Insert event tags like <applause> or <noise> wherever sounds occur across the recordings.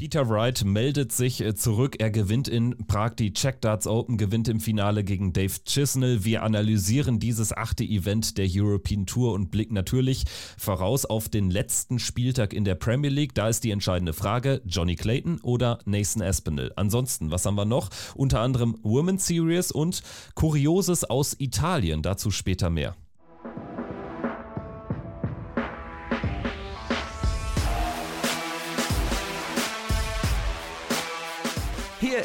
Peter Wright meldet sich äh, zurück. Er gewinnt in Prag die Czech Darts Open, gewinnt im Finale gegen Dave Chisnell. Wir analysieren dieses achte Event der European Tour und blicken natürlich voraus auf den letzten Spieltag in der Premier League. Da ist die entscheidende Frage, Johnny Clayton oder Nathan Aspinall. Ansonsten, was haben wir noch? Unter anderem Women's Series und Kurioses aus Italien. Dazu später mehr.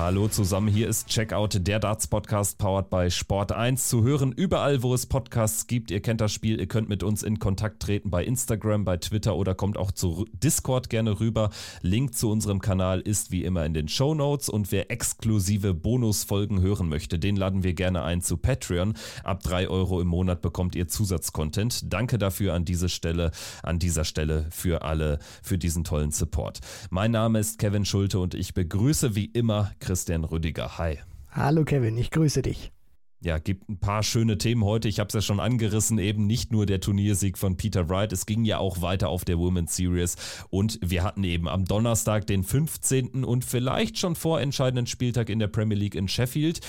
Hallo zusammen, hier ist Checkout, der Darts Podcast powered by Sport 1 zu hören überall, wo es Podcasts gibt. Ihr kennt das Spiel, ihr könnt mit uns in Kontakt treten bei Instagram, bei Twitter oder kommt auch zu Discord gerne rüber. Link zu unserem Kanal ist wie immer in den Show Notes und wer exklusive Bonusfolgen hören möchte, den laden wir gerne ein zu Patreon. Ab 3 Euro im Monat bekommt ihr Zusatzcontent. Danke dafür an diese Stelle, an dieser Stelle für alle, für diesen tollen Support. Mein Name ist Kevin Schulte und ich begrüße wie immer Christian Rüdiger. Hi. Hallo Kevin, ich grüße dich. Ja, gibt ein paar schöne Themen heute. Ich habe es ja schon angerissen, eben nicht nur der Turniersieg von Peter Wright, es ging ja auch weiter auf der Women's Series und wir hatten eben am Donnerstag den 15. und vielleicht schon vorentscheidenden Spieltag in der Premier League in Sheffield.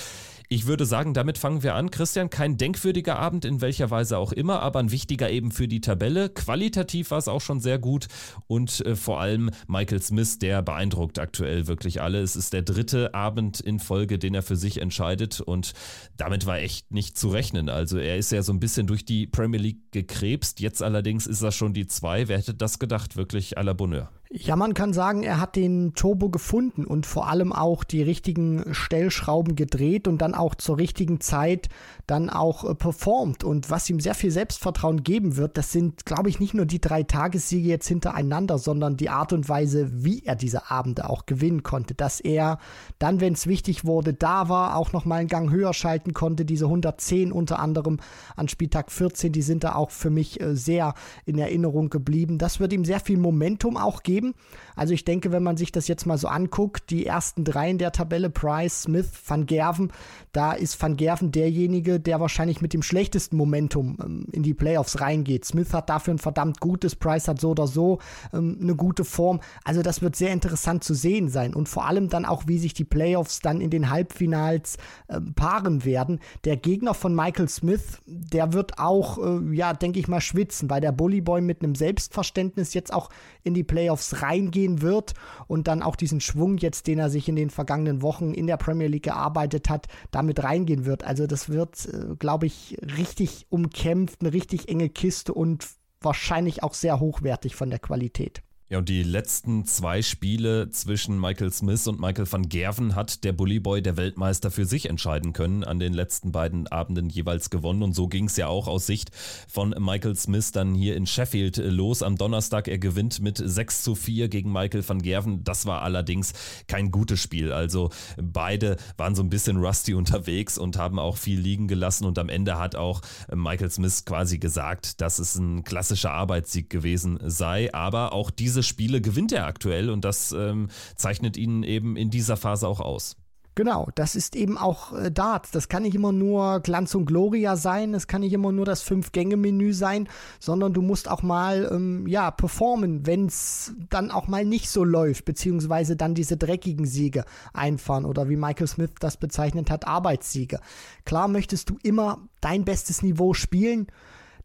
Ich würde sagen, damit fangen wir an. Christian, kein denkwürdiger Abend in welcher Weise auch immer, aber ein wichtiger eben für die Tabelle. Qualitativ war es auch schon sehr gut und äh, vor allem Michael Smith, der beeindruckt aktuell wirklich alle. Es ist der dritte Abend in Folge, den er für sich entscheidet und damit war echt nicht zu rechnen. Also er ist ja so ein bisschen durch die Premier League gekrebst. Jetzt allerdings ist er schon die zwei. Wer hätte das gedacht? Wirklich à la Bonheur. Ja, man kann sagen, er hat den Turbo gefunden und vor allem auch die richtigen Stellschrauben gedreht und dann auch zur richtigen Zeit dann auch äh, performt. Und was ihm sehr viel Selbstvertrauen geben wird, das sind, glaube ich, nicht nur die drei Tagessiege jetzt hintereinander, sondern die Art und Weise, wie er diese Abende auch gewinnen konnte. Dass er dann, wenn es wichtig wurde, da war, auch nochmal einen Gang höher schalten konnte. Diese 110 unter anderem an Spieltag 14, die sind da auch für mich äh, sehr in Erinnerung geblieben. Das wird ihm sehr viel Momentum auch geben geben. Also ich denke, wenn man sich das jetzt mal so anguckt, die ersten drei in der Tabelle, Price, Smith, Van Gerven, da ist Van Gerven derjenige, der wahrscheinlich mit dem schlechtesten Momentum ähm, in die Playoffs reingeht. Smith hat dafür ein verdammt gutes, Price hat so oder so ähm, eine gute Form. Also das wird sehr interessant zu sehen sein und vor allem dann auch, wie sich die Playoffs dann in den Halbfinals äh, paaren werden. Der Gegner von Michael Smith, der wird auch, äh, ja, denke ich mal, schwitzen, weil der Bullyboy mit einem Selbstverständnis jetzt auch in die Playoffs reingehen wird und dann auch diesen Schwung jetzt, den er sich in den vergangenen Wochen in der Premier League gearbeitet hat, damit reingehen wird. Also das wird, äh, glaube ich, richtig umkämpft, eine richtig enge Kiste und wahrscheinlich auch sehr hochwertig von der Qualität. Ja, und die letzten zwei Spiele zwischen Michael Smith und Michael van Gerven hat der Bullyboy, der Weltmeister, für sich entscheiden können. An den letzten beiden Abenden jeweils gewonnen. Und so ging es ja auch aus Sicht von Michael Smith dann hier in Sheffield los. Am Donnerstag, er gewinnt mit 6 zu 4 gegen Michael van Gerven. Das war allerdings kein gutes Spiel. Also beide waren so ein bisschen rusty <laughs> unterwegs und haben auch viel liegen gelassen. Und am Ende hat auch Michael Smith quasi gesagt, dass es ein klassischer Arbeitssieg gewesen sei. Aber auch diese diese Spiele gewinnt er aktuell und das ähm, zeichnet ihn eben in dieser Phase auch aus. Genau, das ist eben auch äh, Darts. Das kann nicht immer nur Glanz und Gloria sein, es kann nicht immer nur das Fünf-Gänge-Menü sein, sondern du musst auch mal, ähm, ja, performen, wenn es dann auch mal nicht so läuft, beziehungsweise dann diese dreckigen Siege einfahren oder wie Michael Smith das bezeichnet hat, Arbeitssiege. Klar möchtest du immer dein bestes Niveau spielen,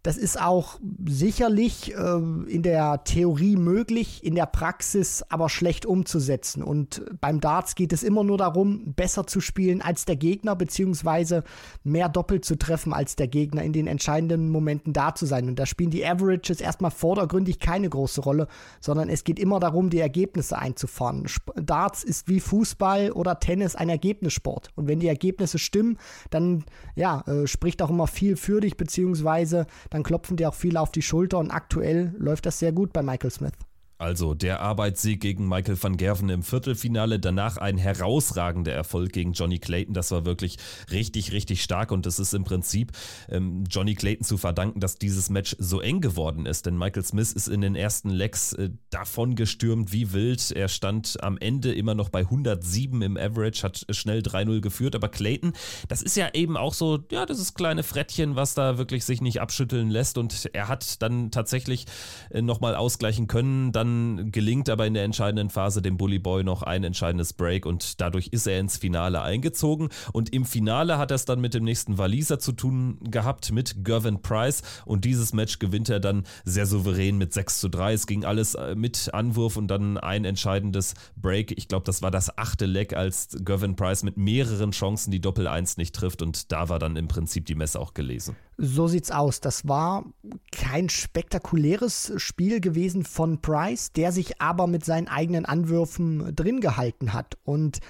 das ist auch sicherlich äh, in der Theorie möglich, in der Praxis aber schlecht umzusetzen. Und beim Darts geht es immer nur darum, besser zu spielen als der Gegner, beziehungsweise mehr doppelt zu treffen als der Gegner, in den entscheidenden Momenten da zu sein. Und da spielen die Averages erstmal vordergründig keine große Rolle, sondern es geht immer darum, die Ergebnisse einzufahren. Darts ist wie Fußball oder Tennis ein Ergebnissport. Und wenn die Ergebnisse stimmen, dann ja, äh, spricht auch immer viel für dich, beziehungsweise dann klopfen dir auch viele auf die Schulter und aktuell läuft das sehr gut bei Michael Smith. Also der Arbeitssieg gegen Michael van Gerven im Viertelfinale, danach ein herausragender Erfolg gegen Johnny Clayton. Das war wirklich richtig, richtig stark und es ist im Prinzip ähm, Johnny Clayton zu verdanken, dass dieses Match so eng geworden ist. Denn Michael Smith ist in den ersten Legs äh, davon gestürmt wie wild. Er stand am Ende immer noch bei 107 im Average, hat schnell 3-0 geführt. Aber Clayton, das ist ja eben auch so, ja, das ist kleine Frettchen, was da wirklich sich nicht abschütteln lässt. Und er hat dann tatsächlich äh, nochmal ausgleichen können. Dann dann gelingt aber in der entscheidenden Phase dem Bully Boy noch ein entscheidendes Break und dadurch ist er ins Finale eingezogen. Und im Finale hat er es dann mit dem nächsten Waliser zu tun gehabt, mit Gervin Price. Und dieses Match gewinnt er dann sehr souverän mit 6 zu 3. Es ging alles äh, mit Anwurf und dann ein entscheidendes Break. Ich glaube, das war das achte Leck, als Gervin Price mit mehreren Chancen die Doppel 1 nicht trifft. Und da war dann im Prinzip die Messe auch gelesen. So sieht's aus. Das war kein spektakuläres Spiel gewesen von Price, der sich aber mit seinen eigenen Anwürfen drin gehalten hat. Und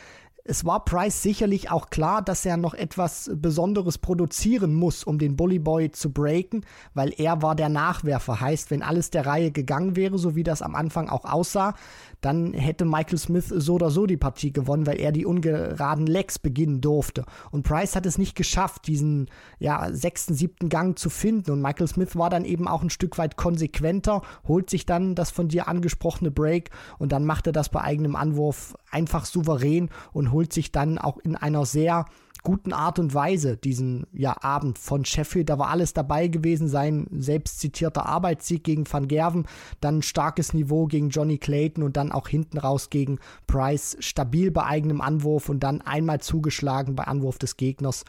es war Price sicherlich auch klar, dass er noch etwas Besonderes produzieren muss, um den Bully Boy zu breaken, weil er war der Nachwerfer. Heißt, wenn alles der Reihe gegangen wäre, so wie das am Anfang auch aussah, dann hätte Michael Smith so oder so die Partie gewonnen, weil er die ungeraden Legs beginnen durfte. Und Price hat es nicht geschafft, diesen ja, sechsten, siebten Gang zu finden. Und Michael Smith war dann eben auch ein Stück weit konsequenter, holt sich dann das von dir angesprochene Break und dann macht er das bei eigenem Anwurf einfach souverän und holt sich dann auch in einer sehr guten Art und Weise diesen ja, Abend von Sheffield. Da war alles dabei gewesen, sein selbst zitierter Arbeitssieg gegen Van Gerven, dann starkes Niveau gegen Johnny Clayton und dann auch hinten raus gegen Price, stabil bei eigenem Anwurf und dann einmal zugeschlagen bei Anwurf des Gegners.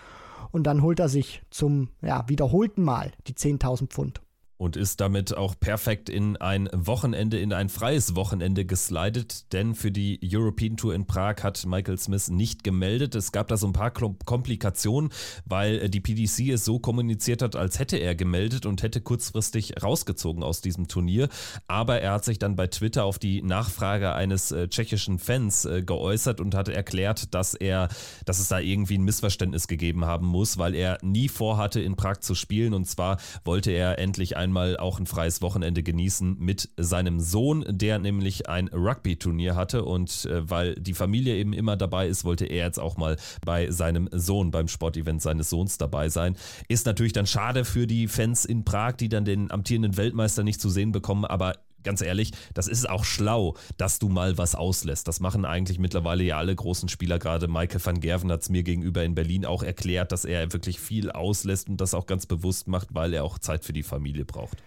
Und dann holt er sich zum ja, wiederholten Mal die 10.000 Pfund und ist damit auch perfekt in ein Wochenende, in ein freies Wochenende geslidet, denn für die European Tour in Prag hat Michael Smith nicht gemeldet. Es gab da so ein paar Komplikationen, weil äh, die PDC es so kommuniziert hat, als hätte er gemeldet und hätte kurzfristig rausgezogen aus diesem Turnier. Aber er hat sich dann bei Twitter auf die Nachfrage eines äh, tschechischen Fans äh, geäußert und hat erklärt, dass er, dass es da irgendwie ein Missverständnis gegeben haben muss, weil er nie vorhatte, in Prag zu spielen und zwar wollte er endlich ein einmal auch ein freies Wochenende genießen mit seinem Sohn, der nämlich ein Rugby-Turnier hatte und äh, weil die Familie eben immer dabei ist, wollte er jetzt auch mal bei seinem Sohn beim Sportevent seines Sohns dabei sein. Ist natürlich dann schade für die Fans in Prag, die dann den amtierenden Weltmeister nicht zu sehen bekommen, aber ganz ehrlich, das ist auch schlau, dass du mal was auslässt. Das machen eigentlich mittlerweile ja alle großen Spieler, gerade Michael van Gerven hat es mir gegenüber in Berlin auch erklärt, dass er wirklich viel auslässt und das auch ganz bewusst macht, weil er auch Zeit für die Familie braucht.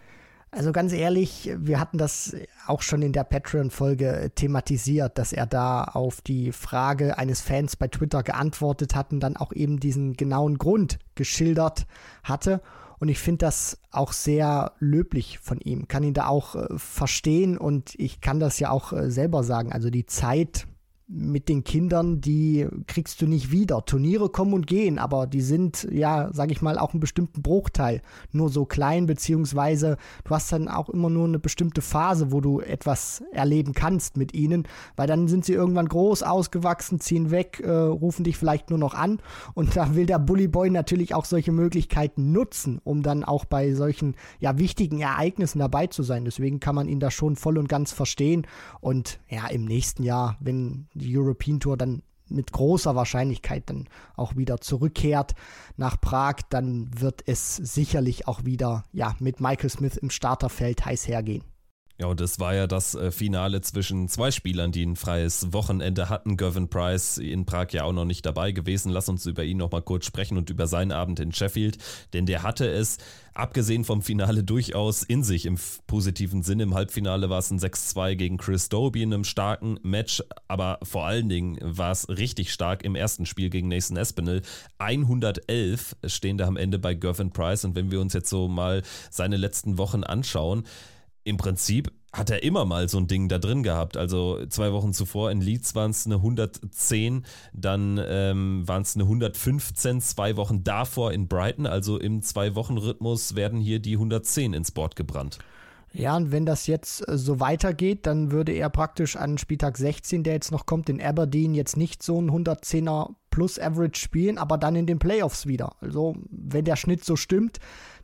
Also ganz ehrlich, wir hatten das auch schon in der Patreon-Folge thematisiert, dass er da auf die Frage eines Fans bei Twitter geantwortet hat und dann auch eben diesen genauen Grund geschildert hatte. Und ich finde das auch sehr löblich von ihm, kann ihn da auch äh, verstehen und ich kann das ja auch äh, selber sagen. Also die Zeit mit den Kindern, die kriegst du nicht wieder. Turniere kommen und gehen, aber die sind, ja, sag ich mal, auch einen bestimmten Bruchteil. Nur so klein, beziehungsweise du hast dann auch immer nur eine bestimmte Phase, wo du etwas erleben kannst mit ihnen, weil dann sind sie irgendwann groß, ausgewachsen, ziehen weg, äh, rufen dich vielleicht nur noch an und da will der Bully Boy natürlich auch solche Möglichkeiten nutzen, um dann auch bei solchen, ja, wichtigen Ereignissen dabei zu sein. Deswegen kann man ihn da schon voll und ganz verstehen und ja, im nächsten Jahr, wenn die European Tour dann mit großer Wahrscheinlichkeit dann auch wieder zurückkehrt nach Prag, dann wird es sicherlich auch wieder ja mit Michael Smith im Starterfeld heiß hergehen. Ja, und es war ja das äh, Finale zwischen zwei Spielern, die ein freies Wochenende hatten. Gervin Price in Prag ja auch noch nicht dabei gewesen. Lass uns über ihn noch mal kurz sprechen und über seinen Abend in Sheffield, denn der hatte es, abgesehen vom Finale, durchaus in sich im positiven Sinne. Im Halbfinale war es ein 6-2 gegen Chris Doby in einem starken Match, aber vor allen Dingen war es richtig stark im ersten Spiel gegen Nathan Espinel. 111 stehen da am Ende bei Gervin Price und wenn wir uns jetzt so mal seine letzten Wochen anschauen, im Prinzip hat er immer mal so ein Ding da drin gehabt. Also zwei Wochen zuvor in Leeds waren es eine 110, dann ähm, waren es eine 115, zwei Wochen davor in Brighton, also im Zwei-Wochen-Rhythmus werden hier die 110 ins Board gebrannt. Ja, und wenn das jetzt äh, so weitergeht, dann würde er praktisch an Spieltag 16, der jetzt noch kommt, in Aberdeen jetzt nicht so ein 110er plus Average spielen, aber dann in den Playoffs wieder. Also, wenn der Schnitt so stimmt,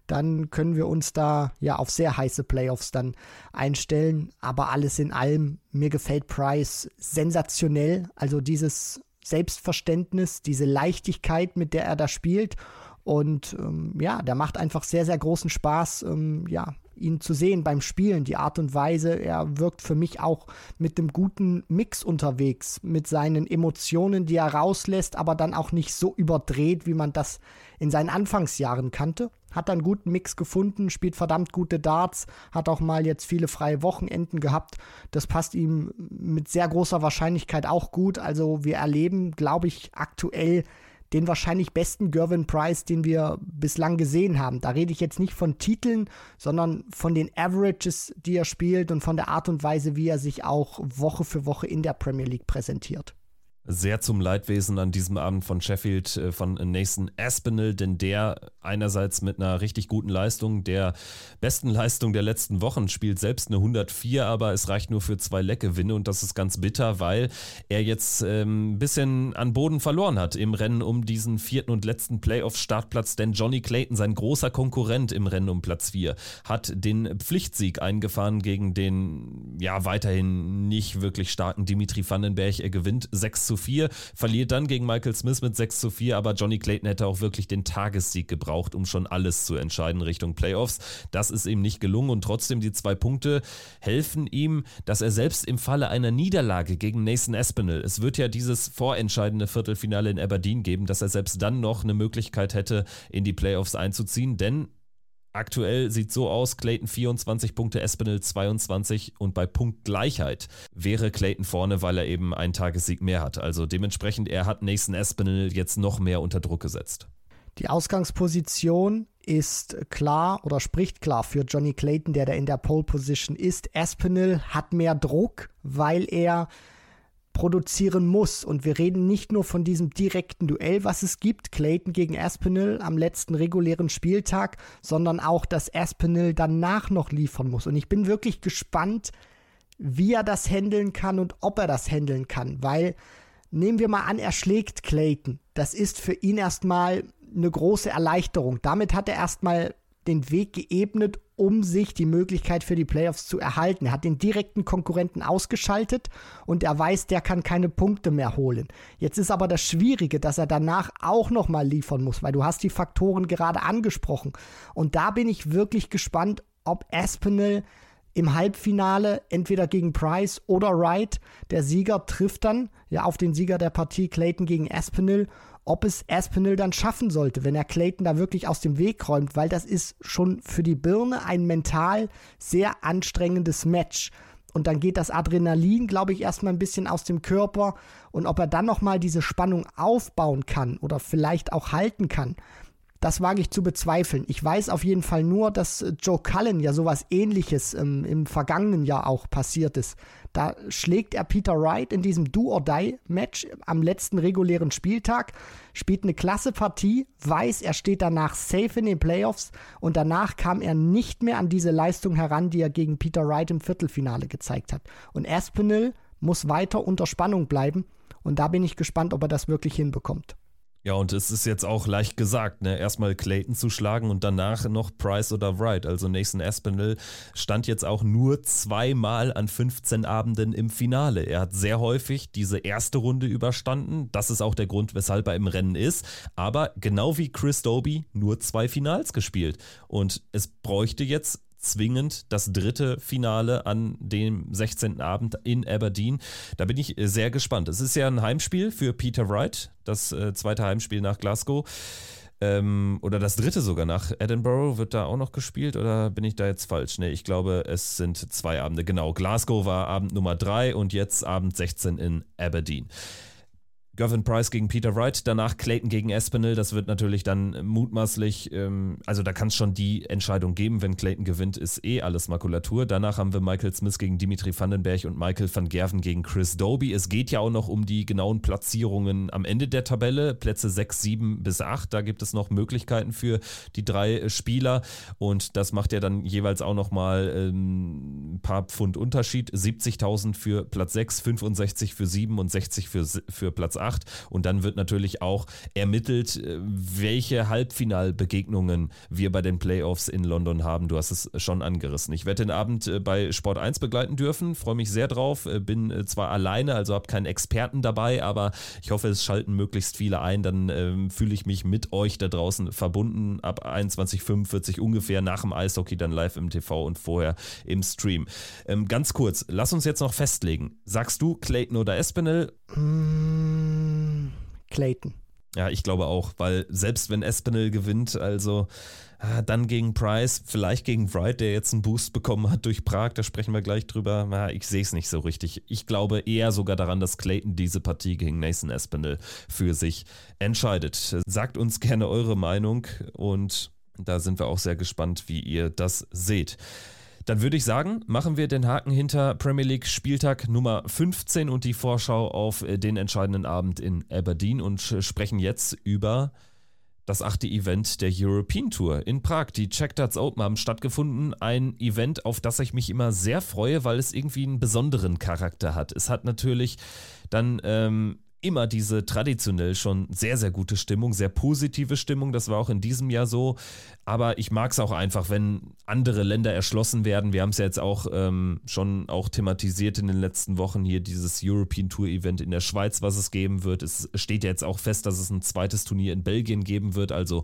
dann können wir uns da ja auf sehr heiße Playoffs dann einstellen. Aber alles in allem, mir gefällt Price sensationell. Also dieses Selbstverständnis, diese Leichtigkeit, mit der er da spielt. Und ähm, ja, der macht einfach sehr, sehr großen Spaß, ähm, ja, ihn zu sehen beim Spielen, die Art und Weise. Er wirkt für mich auch mit einem guten Mix unterwegs, mit seinen Emotionen, die er rauslässt, aber dann auch nicht so überdreht, wie man das in seinen Anfangsjahren kannte. Hat einen guten Mix gefunden, spielt verdammt gute Darts, hat auch mal jetzt viele freie Wochenenden gehabt. Das passt ihm mit sehr großer Wahrscheinlichkeit auch gut. Also wir erleben, glaube ich, aktuell den wahrscheinlich besten Gervin Price, den wir bislang gesehen haben. Da rede ich jetzt nicht von Titeln, sondern von den Averages, die er spielt und von der Art und Weise, wie er sich auch Woche für Woche in der Premier League präsentiert sehr zum Leidwesen an diesem Abend von Sheffield äh, von Nathan Aspinall, denn der einerseits mit einer richtig guten Leistung, der besten Leistung der letzten Wochen, spielt selbst eine 104, aber es reicht nur für zwei Leckgewinne und das ist ganz bitter, weil er jetzt ein ähm, bisschen an Boden verloren hat im Rennen um diesen vierten und letzten Playoff-Startplatz, denn Johnny Clayton, sein großer Konkurrent im Rennen um Platz 4, hat den Pflichtsieg eingefahren gegen den ja weiterhin nicht wirklich starken Dimitri Vandenberg. Er gewinnt 6 zu 4, verliert dann gegen Michael Smith mit 6 zu 4, aber Johnny Clayton hätte auch wirklich den Tagessieg gebraucht, um schon alles zu entscheiden Richtung Playoffs. Das ist ihm nicht gelungen und trotzdem die zwei Punkte helfen ihm, dass er selbst im Falle einer Niederlage gegen Nathan Espinel, es wird ja dieses vorentscheidende Viertelfinale in Aberdeen geben, dass er selbst dann noch eine Möglichkeit hätte, in die Playoffs einzuziehen, denn Aktuell sieht so aus, Clayton 24 Punkte, Espinel 22 und bei Punktgleichheit wäre Clayton vorne, weil er eben einen Tagessieg mehr hat. Also dementsprechend, er hat Nathan Espinel jetzt noch mehr unter Druck gesetzt. Die Ausgangsposition ist klar oder spricht klar für Johnny Clayton, der da in der Pole Position ist. Espinel hat mehr Druck, weil er produzieren muss. Und wir reden nicht nur von diesem direkten Duell, was es gibt, Clayton gegen Aspinall am letzten regulären Spieltag, sondern auch, dass Aspinall danach noch liefern muss. Und ich bin wirklich gespannt, wie er das handeln kann und ob er das handeln kann, weil nehmen wir mal an, er schlägt Clayton. Das ist für ihn erstmal eine große Erleichterung. Damit hat er erstmal den Weg geebnet, um sich die Möglichkeit für die Playoffs zu erhalten. Er hat den direkten Konkurrenten ausgeschaltet und er weiß, der kann keine Punkte mehr holen. Jetzt ist aber das Schwierige, dass er danach auch nochmal liefern muss, weil du hast die Faktoren gerade angesprochen. Und da bin ich wirklich gespannt, ob Aspinall im Halbfinale entweder gegen Price oder Wright, der Sieger trifft dann ja auf den Sieger der Partie Clayton gegen Aspinall ob es Aspinall dann schaffen sollte, wenn er Clayton da wirklich aus dem Weg räumt, weil das ist schon für die Birne ein mental sehr anstrengendes Match. Und dann geht das Adrenalin, glaube ich, erstmal ein bisschen aus dem Körper. Und ob er dann nochmal diese Spannung aufbauen kann oder vielleicht auch halten kann, das wage ich zu bezweifeln. Ich weiß auf jeden Fall nur, dass Joe Cullen ja sowas ähnliches ähm, im vergangenen Jahr auch passiert ist. Da schlägt er Peter Wright in diesem Do-or-Die-Match am letzten regulären Spieltag, spielt eine klasse Partie, weiß, er steht danach safe in den Playoffs und danach kam er nicht mehr an diese Leistung heran, die er gegen Peter Wright im Viertelfinale gezeigt hat. Und Aspinall muss weiter unter Spannung bleiben und da bin ich gespannt, ob er das wirklich hinbekommt. Ja, und es ist jetzt auch leicht gesagt, ne? erstmal Clayton zu schlagen und danach noch Price oder Wright. Also Nathan Aspinall stand jetzt auch nur zweimal an 15 Abenden im Finale. Er hat sehr häufig diese erste Runde überstanden. Das ist auch der Grund, weshalb er im Rennen ist. Aber genau wie Chris Doby nur zwei Finals gespielt. Und es bräuchte jetzt zwingend das dritte Finale an dem 16. Abend in Aberdeen. Da bin ich äh, sehr gespannt. Es ist ja ein Heimspiel für Peter Wright, das äh, zweite Heimspiel nach Glasgow. Ähm, oder das dritte sogar nach Edinburgh wird da auch noch gespielt oder bin ich da jetzt falsch? Ne, ich glaube, es sind zwei Abende. Genau, Glasgow war Abend Nummer drei und jetzt Abend 16 in Aberdeen. Gavin Price gegen Peter Wright, danach Clayton gegen Espinel. Das wird natürlich dann mutmaßlich, ähm, also da kann es schon die Entscheidung geben, wenn Clayton gewinnt, ist eh alles Makulatur. Danach haben wir Michael Smith gegen Dimitri Vandenberg und Michael van Gerven gegen Chris Doby. Es geht ja auch noch um die genauen Platzierungen am Ende der Tabelle, Plätze 6, 7 bis 8. Da gibt es noch Möglichkeiten für die drei Spieler und das macht ja dann jeweils auch nochmal ähm, ein paar Pfund Unterschied. 70.000 für Platz 6, 65 für 7 und 60 für, für Platz 8. acht. Und dann wird natürlich auch ermittelt, äh, welche Halbfinalbegegnungen wir bei den Playoffs in London haben. Du hast es schon angerissen. Ich werde den Abend äh, bei Sport 1 begleiten dürfen, freue mich sehr drauf. Äh, bin zwar alleine, also habe keinen Experten dabei, aber ich hoffe, es schalten möglichst viele ein. Dann ähm, fühle ich mich mit euch da draußen verbunden. Ab 21.45 ungefähr nach dem Eishockey, dann live im TV und vorher im Stream. Ähm, ganz kurz, lass uns jetzt noch festlegen. Sagst du Clayton oder Espinel? Mm, Clayton. Ja, ich glaube auch, weil selbst wenn Espinel gewinnt, also ah, dann gegen Price, vielleicht gegen Wright, der jetzt einen Boost bekommen hat durch Prag, da sprechen wir gleich drüber. Ah, ich sehe es nicht so richtig. Ich glaube eher sogar daran, dass Clayton diese Partie gegen Nathan Espinel für sich entscheidet. Sagt uns gerne eure Meinung und da sind wir auch sehr gespannt, wie ihr das seht. Dann würde ich sagen, machen wir den Haken hinter Premier League Spieltag Nummer 15 und die Vorschau auf äh, den entscheidenden Abend in Aberdeen und sprechen jetzt über das achte Event der European Tour in Prag. Die Czech Darts Open haben stattgefunden. Ein Event, auf das ich mich immer sehr freue, weil es irgendwie einen besonderen Charakter hat. Es hat natürlich dann ähm, immer diese traditionell schon sehr, sehr gute Stimmung, sehr positive Stimmung. Das war auch in diesem Jahr so. Aber ich mag es auch einfach, wenn andere Länder erschlossen werden. Wir haben es ja jetzt auch ähm, schon auch thematisiert in den letzten Wochen hier, dieses European Tour Event in der Schweiz, was es geben wird. Es steht ja jetzt auch fest, dass es ein zweites Turnier in Belgien geben wird. Also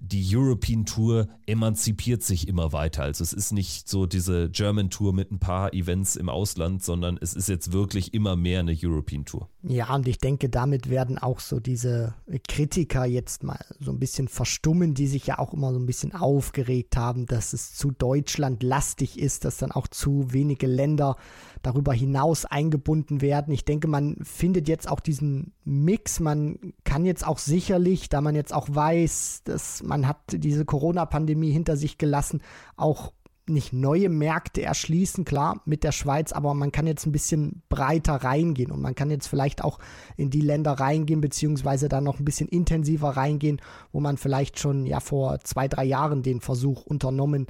die European Tour emanzipiert sich immer weiter. Also es ist nicht so diese German Tour mit ein paar Events im Ausland, sondern es ist jetzt wirklich immer mehr eine European Tour. Ja, und ich denke, damit werden auch so diese Kritiker jetzt mal so ein bisschen verstummen, die sich ja auch immer so ein bisschen aufgeregt haben, dass es zu Deutschland lastig ist, dass dann auch zu wenige Länder darüber hinaus eingebunden werden. Ich denke, man findet jetzt auch diesen Mix. Man kann jetzt auch sicherlich, da man jetzt auch weiß, dass man hat diese Corona-Pandemie hinter sich gelassen, auch nicht neue Märkte erschließen, klar, mit der Schweiz, aber man kann jetzt ein bisschen breiter reingehen und man kann jetzt vielleicht auch in die Länder reingehen, beziehungsweise dann noch ein bisschen intensiver reingehen, wo man vielleicht schon ja vor zwei, drei Jahren den Versuch unternommen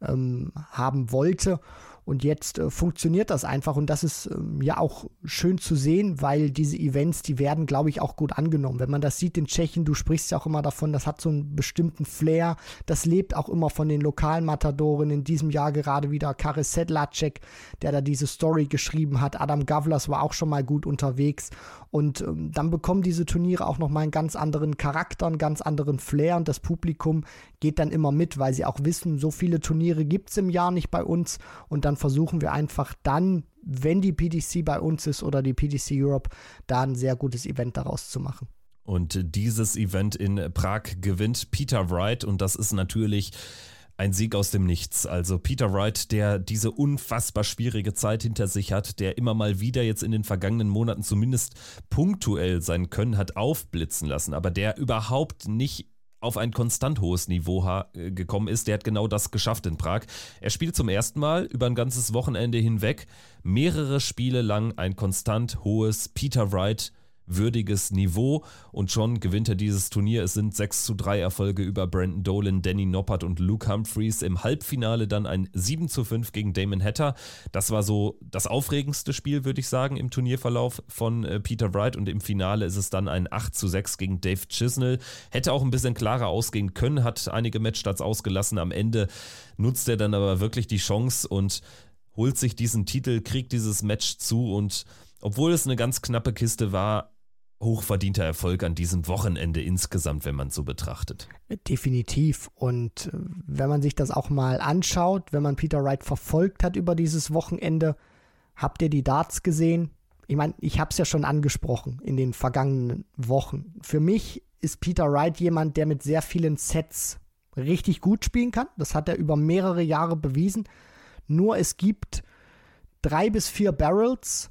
ähm, haben wollte. Und jetzt äh, funktioniert das einfach und das ist ähm, ja auch schön zu sehen, weil diese Events, die werden, glaube ich, auch gut angenommen. Wenn man das sieht in Tschechien, du sprichst ja auch immer davon, das hat so einen bestimmten Flair. Das lebt auch immer von den lokalen Matadoren. In diesem Jahr gerade wieder Karis Sedlacek, der da diese Story geschrieben hat. Adam Gavlas war auch schon mal gut unterwegs. Und ähm, dann bekommen diese Turniere auch nochmal einen ganz anderen Charakter, einen ganz anderen Flair und das Publikum geht dann immer mit, weil sie auch wissen, so viele Turniere gibt es im Jahr nicht bei uns und dann versuchen wir einfach dann, wenn die PDC bei uns ist oder die PDC Europe, da ein sehr gutes Event daraus zu machen. Und dieses Event in Prag gewinnt Peter Wright und das ist natürlich ein Sieg aus dem Nichts. Also Peter Wright, der diese unfassbar schwierige Zeit hinter sich hat, der immer mal wieder jetzt in den vergangenen Monaten zumindest punktuell sein Können hat aufblitzen lassen, aber der überhaupt nicht auf ein konstant hohes Niveau äh, gekommen ist, der hat genau das geschafft in Prag. Er spielt zum ersten Mal über ein ganzes Wochenende hinweg mehrere Spiele lang ein konstant hohes Peter Wright würdiges Niveau und schon gewinnt er dieses Turnier. Es sind 6 zu 3 Erfolge über Brandon Dolan, Danny Noppert und Luke Humphreys. Im Halbfinale dann ein 7 zu 5 gegen Damon Hatter. Das war so das aufregendste Spiel, würde ich sagen, im Turnierverlauf von äh, Peter Wright und im Finale ist es dann ein 8 zu 6 gegen Dave Chisnell. Hätte auch ein bisschen klarer ausgehen können, hat einige Matchstarts ausgelassen. Am Ende nutzt er dann aber wirklich die Chance und holt sich diesen Titel, kriegt dieses Match zu und obwohl es eine ganz knappe Kiste war, hochverdienter Erfolg an diesem Wochenende insgesamt, wenn man es so betrachtet. Definitiv. Und äh, wenn man sich das auch mal anschaut, wenn man Peter Wright verfolgt hat über dieses Wochenende, habt ihr die Darts gesehen? Ich meine, ich habe es ja schon angesprochen in den vergangenen Wochen. Für mich ist Peter Wright jemand, der mit sehr vielen Sets richtig gut spielen kann. Das hat er über mehrere Jahre bewiesen. Nur es gibt drei bis vier Barrels,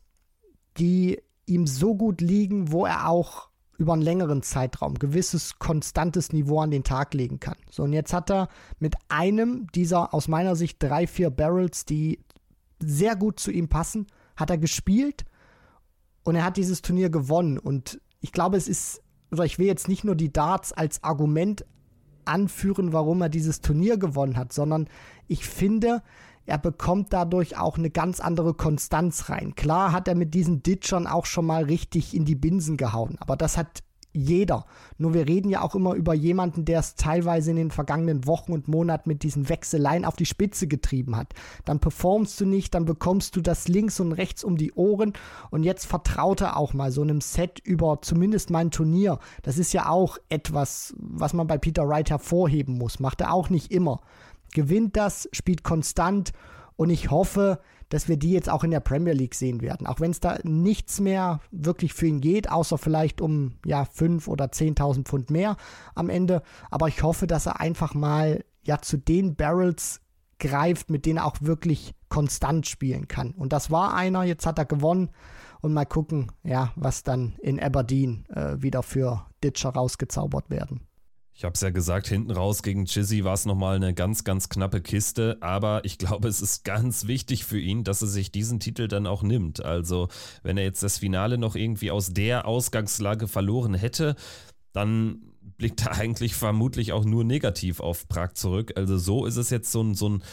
die ihm so gut liegen, wo er auch über einen längeren Zeitraum gewisses konstantes Niveau an den Tag legen kann. So, und jetzt hat er mit einem dieser aus meiner Sicht drei, vier Barrels, die sehr gut zu ihm passen, hat er gespielt und er hat dieses Turnier gewonnen. Und ich glaube, es ist, oder ich will jetzt nicht nur die Darts als Argument anführen, warum er dieses Turnier gewonnen hat, sondern ich finde, er bekommt dadurch auch eine ganz andere Konstanz rein. Klar hat er mit diesen Ditchern auch schon mal richtig in die Binsen gehauen, aber das hat jeder. Nur wir reden ja auch immer über jemanden, der es teilweise in den vergangenen Wochen und Monaten mit diesen Wechseleien auf die Spitze getrieben hat. Dann performst du nicht, dann bekommst du das links und rechts um die Ohren und jetzt vertraut er auch mal so einem Set über zumindest mein Turnier. Das ist ja auch etwas, was man bei Peter Wright hervorheben muss. Macht er auch nicht immer. Gewinnt das, spielt konstant und ich hoffe, dass wir die jetzt auch in der Premier League sehen werden. Auch wenn es da nichts mehr wirklich für ihn geht, außer vielleicht um ja 5 oder 10.000 Pfund mehr am Ende. Aber ich hoffe, dass er einfach mal ja zu den Barrels greift, mit denen er auch wirklich konstant spielen kann. Und das war einer, jetzt hat er gewonnen. Und mal gucken, ja, was dann in Aberdeen äh, wieder für Ditcher rausgezaubert werden. Ich habe es ja gesagt, hinten raus gegen Chizzy war es nochmal eine ganz, ganz knappe Kiste, aber ich glaube, es ist ganz wichtig für ihn, dass er sich diesen Titel dann auch nimmt. Also, wenn er jetzt das Finale noch irgendwie aus der Ausgangslage verloren hätte, dann blickt er eigentlich vermutlich auch nur negativ auf Prag zurück. Also, so ist es jetzt so ein, so ein,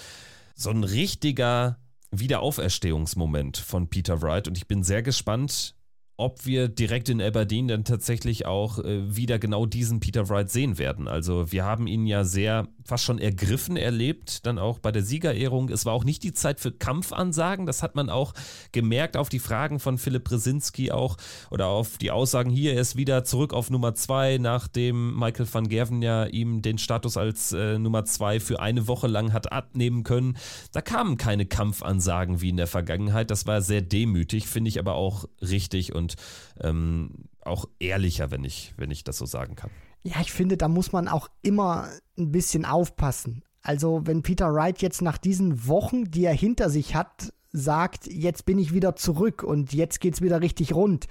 so ein richtiger Wiederauferstehungsmoment von Peter Wright und ich bin sehr gespannt, ob wir direkt in Aberdeen dann tatsächlich auch äh, wieder genau diesen Peter Wright sehen werden. Also wir haben ihn ja sehr fast schon ergriffen erlebt, dann auch bei der Siegerehrung. Es war auch nicht die Zeit für Kampfansagen, das hat man auch gemerkt auf die Fragen von Philipp Brzezinski auch oder auf die Aussagen hier, er ist wieder zurück auf Nummer zwei, nachdem Michael van Gerven ja ihm den Status als äh, Nummer zwei für eine Woche lang hat abnehmen können. Da kamen keine Kampfansagen wie in der Vergangenheit, das war sehr demütig, finde ich aber auch richtig und ähm, auch ehrlicher, wenn ich, wenn ich das so sagen kann. Ja, ich finde, da muss man auch immer ein bisschen aufpassen. Also, wenn Peter Wright jetzt nach diesen Wochen, die er hinter sich hat, sagt, jetzt bin ich wieder zurück und jetzt geht's wieder richtig rund,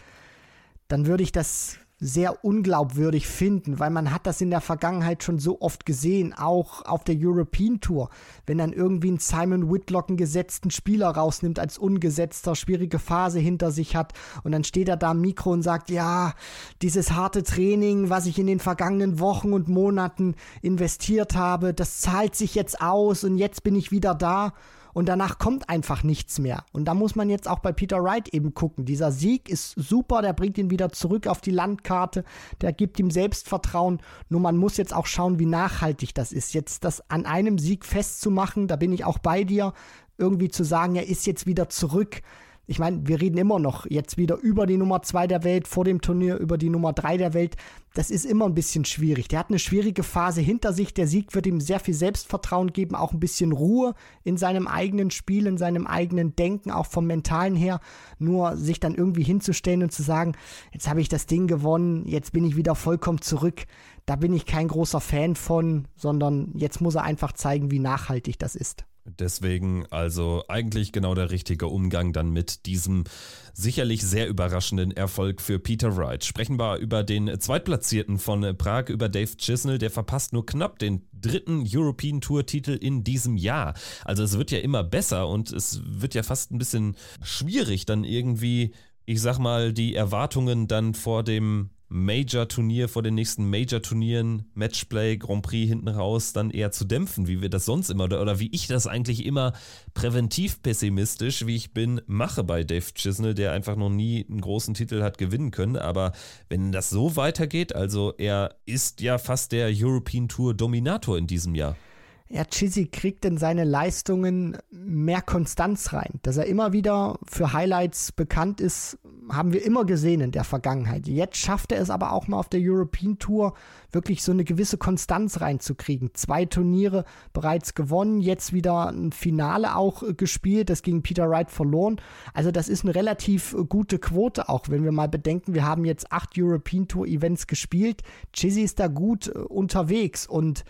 dann würde ich das sehr unglaubwürdig finden, weil man hat das in der Vergangenheit schon so oft gesehen, auch auf der European Tour, wenn dann irgendwie ein Simon Whitlock einen gesetzten Spieler rausnimmt als ungesetzter, schwierige Phase hinter sich hat und dann steht er da am Mikro und sagt, ja, dieses harte Training, was ich in den vergangenen Wochen und Monaten investiert habe, das zahlt sich jetzt aus und jetzt bin ich wieder da und danach kommt einfach nichts mehr. Und da muss man jetzt auch bei Peter Wright eben gucken. Dieser Sieg ist super, der bringt ihn wieder zurück auf die Landkarte, der gibt ihm Selbstvertrauen. Nur man muss jetzt auch schauen, wie nachhaltig das ist. Jetzt das an einem Sieg festzumachen, da bin ich auch bei dir, irgendwie zu sagen, er ist jetzt wieder zurück ich meine, wir reden immer noch jetzt wieder über die Nummer 2 der Welt, vor dem Turnier über die Nummer 3 der Welt. Das ist immer ein bisschen schwierig. Der hat eine schwierige Phase hinter sich. Der Sieg wird ihm sehr viel Selbstvertrauen geben, auch ein bisschen Ruhe in seinem eigenen Spiel, in seinem eigenen Denken, auch vom Mentalen her. Nur sich dann irgendwie hinzustellen und zu sagen, jetzt habe ich das Ding gewonnen, jetzt bin ich wieder vollkommen zurück. Da bin ich kein großer Fan von, sondern jetzt muss er einfach zeigen, wie nachhaltig das ist. Deswegen also eigentlich genau der richtige Umgang dann mit diesem sicherlich sehr überraschenden Erfolg für Peter Wright. Sprechen wir über den Zweitplatzierten von Prag, über Dave Chisnell. Der verpasst nur knapp den dritten European Tour Titel in diesem Jahr. Also es wird ja immer besser und es wird ja fast ein bisschen schwierig dann irgendwie, ich sag mal, die Erwartungen dann vor dem Major-Turnier vor den nächsten Major-Turnieren, Matchplay, Grand Prix hinten raus, dann eher zu dämpfen, wie wir das sonst immer oder, wie ich das eigentlich immer präventiv pessimistisch, wie ich bin, mache bei Dave Chisnell, der einfach noch nie einen großen Titel hat gewinnen können. Aber wenn das so weitergeht, also er ist ja fast der European Tour Dominator in diesem Jahr ja, Chizzy kriegt in seine Leistungen mehr Konstanz rein. Dass er immer wieder für Highlights bekannt ist, haben wir immer gesehen in der Vergangenheit. Jetzt schafft er es aber auch mal auf der European Tour wirklich so eine gewisse Konstanz reinzukriegen. Zwei Turniere bereits gewonnen, jetzt wieder ein Finale auch gespielt, das gegen Peter Wright verloren. Also das ist eine relativ gute Quote auch, wenn wir mal bedenken, wir haben jetzt acht European Tour Events gespielt. Chizzy ist da gut äh, unterwegs und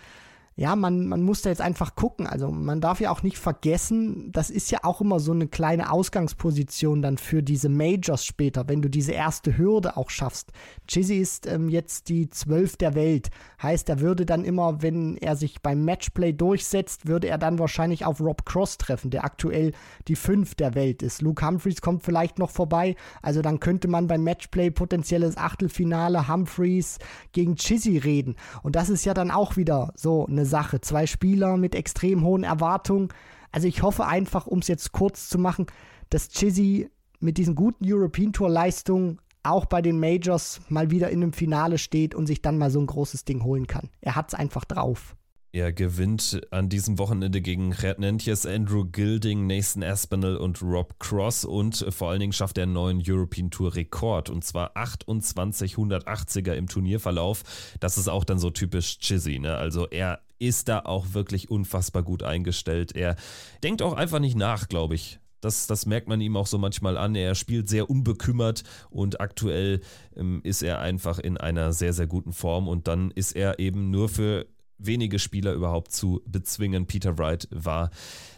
ja, man, man muss da jetzt einfach gucken. Also man darf ja auch nicht vergessen, das ist ja auch immer so eine kleine Ausgangsposition dann für diese Majors später, wenn du diese erste Hürde auch schaffst. Chizzy ist ähm, jetzt die zwölf der Welt. Heißt, er würde dann immer, wenn er sich beim Matchplay durchsetzt, würde er dann wahrscheinlich auf Rob Cross treffen, der aktuell die fünf der Welt ist. Luke Humphreys kommt vielleicht noch vorbei. Also dann könnte man beim Matchplay potenzielles Achtelfinale Humphreys gegen Chizzy reden. Und das ist ja dann auch wieder so eine Sache. Zwei Spieler mit extrem hohen Erwartungen. Also ich hoffe einfach, um es jetzt kurz zu machen, dass Chizzy mit diesen guten European Tour Leistungen auch bei den Majors mal wieder in einem Finale steht und sich dann mal so ein großes Ding holen kann. Er hat es einfach drauf. Er gewinnt an diesem Wochenende gegen Gerd Nentjes, Andrew Gilding, Nathan Aspinall und Rob Cross und vor allen Dingen schafft er einen neuen European Tour Rekord und zwar 28 180er im Turnierverlauf. Das ist auch dann so typisch Chizzy, ne? Also er ist da auch wirklich unfassbar gut eingestellt. Er denkt auch einfach nicht nach, glaube ich. Das, das merkt man ihm auch so manchmal an. Er spielt sehr unbekümmert und aktuell ähm, ist er einfach in einer sehr, sehr guten Form und dann ist er eben nur für wenige Spieler überhaupt zu bezwingen. Peter Wright war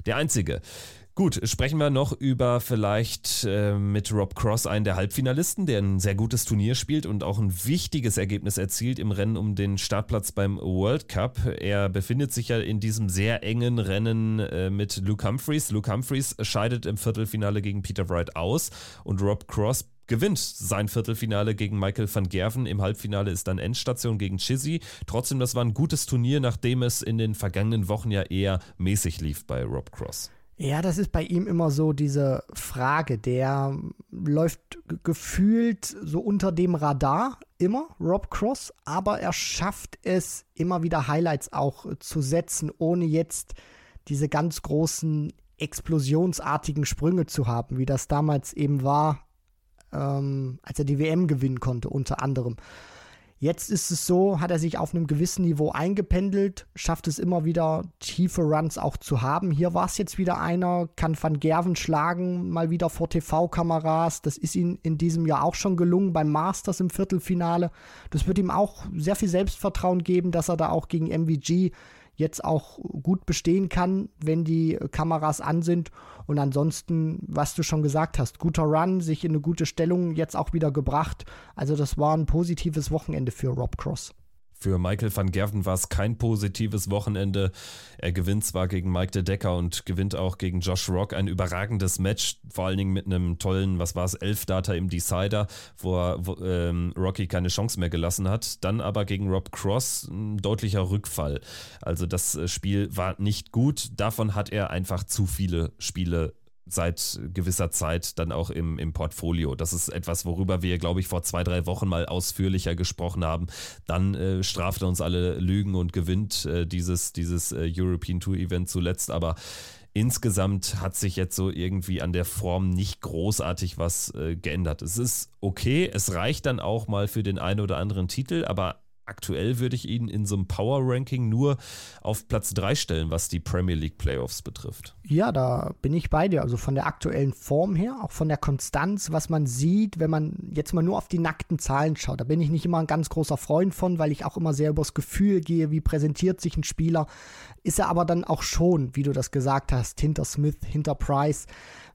der Einzige. Gut, sprechen wir noch über vielleicht äh, mit Rob Cross, einen der Halbfinalisten, der ein sehr gutes Turnier spielt und auch ein wichtiges Ergebnis erzielt im Rennen um den Startplatz beim World Cup. Er befindet sich ja in diesem sehr engen Rennen äh, mit Luke Humphreys. Luke Humphreys scheidet im Viertelfinale gegen Peter Wright aus und Rob Cross gewinnt sein Viertelfinale gegen Michael van Gerven. Im Halbfinale ist dann Endstation gegen Chizzy. Trotzdem, das war ein gutes Turnier, nachdem es in den vergangenen Wochen ja eher mäßig lief bei Rob Cross. Ja, das ist bei ihm immer so diese Frage. Der läuft gefühlt so unter dem Radar, immer, Rob Cross, aber er schafft es, immer wieder Highlights auch zu setzen, ohne jetzt diese ganz großen explosionsartigen Sprünge zu haben, wie das damals eben war ähm, als er die WM gewinnen konnte, unter anderem. Jetzt ist es so, hat er sich auf einem gewissen Niveau eingependelt, schafft es immer wieder tiefe Runs auch zu haben. Hier war es jetzt wieder einer, kann Van Gerven schlagen, mal wieder vor TV-Kameras. Das ist ihm in diesem Jahr auch schon gelungen beim Masters im Viertelfinale. Das wird ihm auch sehr viel Selbstvertrauen geben, dass er da auch gegen MVG jetzt auch gut bestehen kann, wenn die Kameras an sind. Und ansonsten, was du schon gesagt hast, guter Run, sich in eine gute Stellung jetzt auch wieder gebracht. Also das war ein positives Wochenende für Rob Cross. Für Michael van Gerven war es kein positives Wochenende. Er gewinnt zwar gegen Mike de Decker und gewinnt auch gegen Josh Rock ein überragendes Match, vor allen Dingen mit einem tollen, was war es, Elf-Data im Decider, wo, er, wo ähm, Rocky keine Chance mehr gelassen hat. Dann aber gegen Rob Cross ein deutlicher Rückfall. Also das äh, Spiel war nicht gut. Davon hat er einfach zu viele Spiele seit gewisser Zeit dann auch im, im Portfolio. Das ist etwas, worüber wir, glaube ich, vor zwei, drei Wochen mal ausführlicher gesprochen haben. Dann äh, straft er uns alle Lügen und gewinnt äh, dieses, dieses äh, European Tour Event zuletzt. Aber insgesamt hat sich jetzt so irgendwie an der Form nicht großartig was äh, geändert. Es ist okay, es reicht dann auch mal für den einen oder anderen Titel, aber aktuell würde ich ihn in so einem Power-Ranking nur auf Platz 3 stellen, was die Premier League Playoffs betrifft. Ja, da bin ich bei dir. Also von der aktuellen Form her, auch von der Konstanz, was man sieht, wenn man jetzt mal nur auf die nackten Zahlen schaut. Da bin ich nicht immer ein ganz großer Freund von, weil ich auch immer sehr übers Gefühl gehe, wie präsentiert sich ein Spieler. Ist er aber dann auch schon, wie du das gesagt hast, hinter Smith, hinter Price,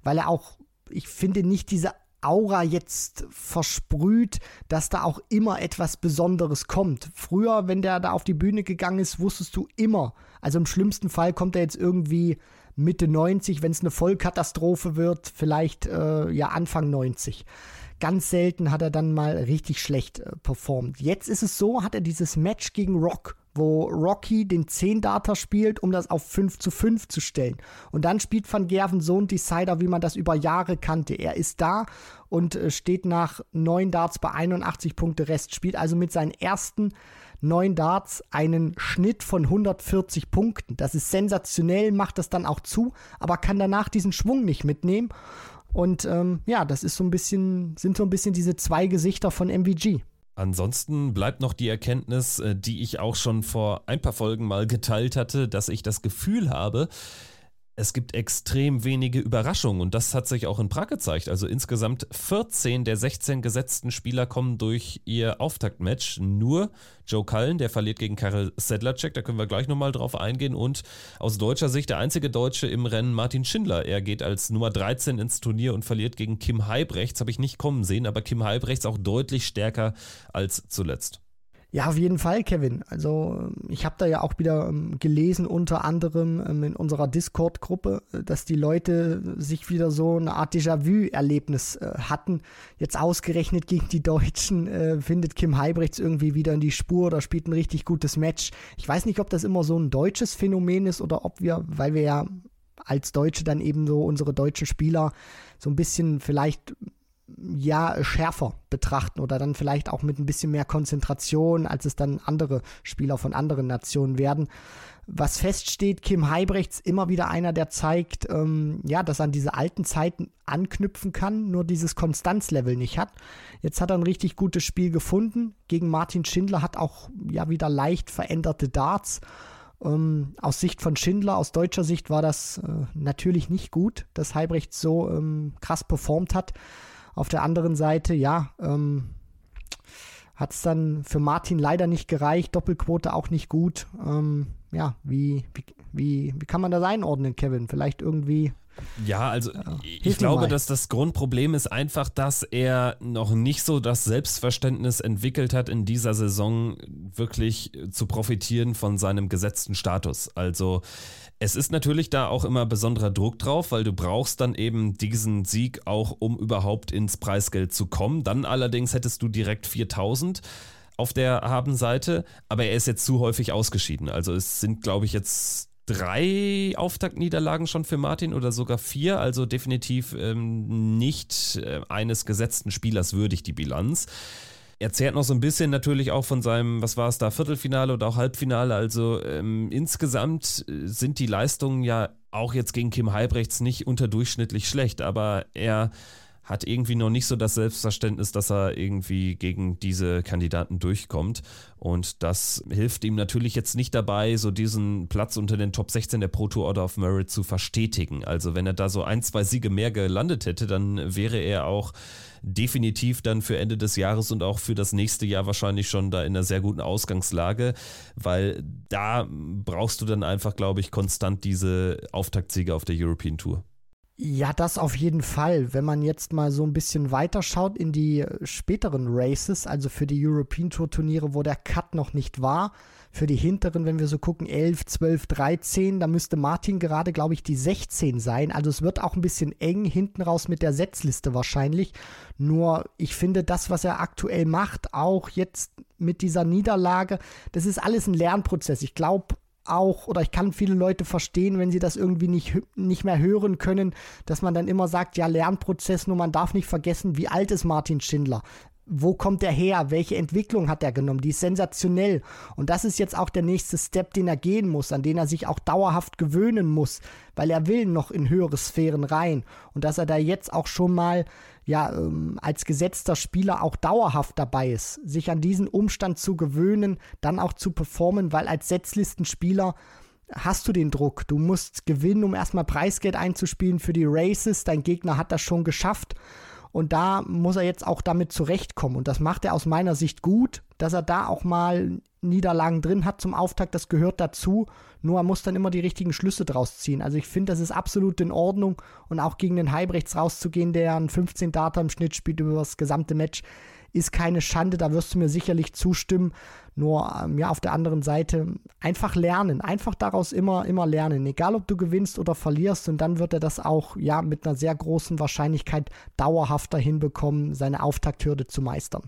weil er auch ich finde nicht diese Aura jetzt versprüht, dass da auch immer etwas Besonderes kommt. Früher, wenn der da auf die Bühne gegangen ist, wusstest du immer. Also im schlimmsten Fall kommt er jetzt irgendwie Mitte 90, wenn es eine Vollkatastrophe wird, vielleicht äh, ja Anfang 90. Ganz selten hat er dann mal richtig schlecht äh, performt. Jetzt ist es so, hat er dieses Match gegen Rock wo Rocky den 10-Data spielt, um das auf 5 zu 5 zu stellen. Und dann spielt Van Gerven so ein Decider, wie man das über Jahre kannte. Er ist da und äh, steht nach 9 Darts bei 81 Punkte Rest, spielt also mit seinen ersten 9 Darts einen Schnitt von 140 Punkten. Das ist sensationell, macht das dann auch zu, aber kann danach diesen Schwung nicht mitnehmen. Und ähm, ja, das ist so ein bisschen, sind so ein bisschen diese zwei Gesichter von MVG. Ansonsten bleibt noch die Erkenntnis, äh, die ich auch schon vor ein paar Folgen mal geteilt hatte, dass ich das Gefühl habe, es gibt extrem wenige Überraschungen und das hat sich auch in Prag gezeigt. Also insgesamt 14 der 16 gesetzten Spieler kommen durch ihr Auftaktmatch. Nur Joe Cullen, der verliert gegen Karel Sedlacek, da können wir gleich nochmal drauf eingehen. Und aus deutscher Sicht der einzige Deutsche im Rennen Martin Schindler. Er geht als Nummer 13 ins Turnier und verliert gegen Kim Heibrechts. Habe ich nicht kommen sehen, aber Kim Heibrechts auch deutlich stärker als zuletzt. Ja, auf jeden Fall, Kevin. Also ich habe da ja auch wieder ähm, gelesen, unter anderem ähm, in unserer Discord-Gruppe, äh, dass die Leute sich wieder so eine Art Déjà-vu-Erlebnis äh, hatten. Jetzt ausgerechnet gegen die Deutschen äh, findet Kim Heibrechts irgendwie wieder in die Spur oder spielt ein richtig gutes Match. Ich weiß nicht, ob das immer so ein deutsches Phänomen ist oder ob wir, weil wir ja als Deutsche dann eben so unsere deutschen Spieler so ein bisschen vielleicht ja schärfer betrachten oder dann vielleicht auch mit ein bisschen mehr Konzentration, als es dann andere Spieler von anderen Nationen werden. Was feststeht, Kim Heibrechts immer wieder einer, der zeigt, ähm, ja, dass er an diese alten Zeiten anknüpfen kann, nur dieses Konstanzlevel nicht hat. Jetzt hat er ein richtig gutes Spiel gefunden. Gegen Martin Schindler hat auch ja wieder leicht veränderte Darts. Ähm, aus Sicht von Schindler, aus deutscher Sicht war das äh, natürlich nicht gut, dass Heibrechts so ähm, krass performt hat. Auf der anderen Seite, ja, ähm, hat es dann für Martin leider nicht gereicht, Doppelquote auch nicht gut. Ähm, ja, wie, wie, wie, wie kann man das einordnen, Kevin? Vielleicht irgendwie ja, also ja, ich glaube, dass das Grundproblem ist einfach, dass er noch nicht so das Selbstverständnis entwickelt hat, in dieser Saison wirklich zu profitieren von seinem gesetzten Status. Also es ist natürlich da auch immer besonderer Druck drauf, weil du brauchst dann eben diesen Sieg auch, um überhaupt ins Preisgeld zu kommen. Dann allerdings hättest du direkt 4000 auf der Habenseite, aber er ist jetzt zu häufig ausgeschieden. Also es sind, glaube ich, jetzt drei Auftaktniederlagen schon für Martin oder sogar vier, also definitiv ähm, nicht äh, eines gesetzten Spielers würdig die Bilanz. Er zehrt noch so ein bisschen natürlich auch von seinem, was war es da, Viertelfinale oder auch Halbfinale. Also ähm, insgesamt äh, sind die Leistungen ja auch jetzt gegen Kim Halbrechts nicht unterdurchschnittlich schlecht, aber er hat irgendwie noch nicht so das Selbstverständnis, dass er irgendwie gegen diese Kandidaten durchkommt. Und das hilft ihm natürlich jetzt nicht dabei, so diesen Platz unter den Top 16 der Pro Tour Order of Merit zu verstetigen. Also wenn er da so ein, zwei Siege mehr gelandet hätte, dann wäre er auch definitiv dann für Ende des Jahres und auch für das nächste Jahr wahrscheinlich schon da in einer sehr guten Ausgangslage, weil da brauchst du dann einfach, glaube ich, konstant diese Auftaktsiege auf der European Tour. Ja, das auf jeden Fall. Wenn man jetzt mal so ein bisschen weiter schaut in die späteren Races, also für die European Tour Turniere, wo der Cut noch nicht war, für die hinteren, wenn wir so gucken, 11, 12, 13, da müsste Martin gerade, glaube ich, die 16 sein. Also es wird auch ein bisschen eng hinten raus mit der Setzliste wahrscheinlich. Nur ich finde das, was er aktuell macht, auch jetzt mit dieser Niederlage, das ist alles ein Lernprozess. Ich glaube, auch, oder ich kann viele Leute verstehen, wenn sie das irgendwie nicht, nicht mehr hören können, dass man dann immer sagt, ja, Lernprozess, nur man darf nicht vergessen, wie alt ist Martin Schindler? wo kommt er her? Welche Entwicklung hat er genommen? Die ist sensationell. Und das ist jetzt auch der nächste Step, den er gehen muss, an den er sich auch dauerhaft gewöhnen muss, weil er will noch in höhere Sphären rein. Und dass er da jetzt auch schon mal, ja, ähm, als gesetzter Spieler auch dauerhaft dabei ist, sich an diesen Umstand zu gewöhnen, dann auch zu performen, weil als Setzlistenspieler hast du den Druck. Du musst gewinnen, um erstmal Preisgeld einzuspielen für die Races. Dein Gegner hat das schon geschafft. Und da muss er jetzt auch damit zurechtkommen. Und das macht er aus meiner Sicht gut, dass er da auch mal Niederlagen drin hat zum Auftakt. Das gehört dazu. Nur er muss dann immer die richtigen Schlüsse draus ziehen. Also ich finde, das ist absolut in Ordnung. Und auch gegen den Heibrechts rauszugehen, der einen 15 Data im Schnitt spielt über das gesamte Match, ist keine Schande, da wirst du mir sicherlich zustimmen. Nur ähm, ja, auf der anderen Seite einfach lernen, einfach daraus immer, immer lernen, egal ob du gewinnst oder verlierst und dann wird er das auch ja mit einer sehr großen Wahrscheinlichkeit dauerhafter hinbekommen, seine Auftakthürde zu meistern.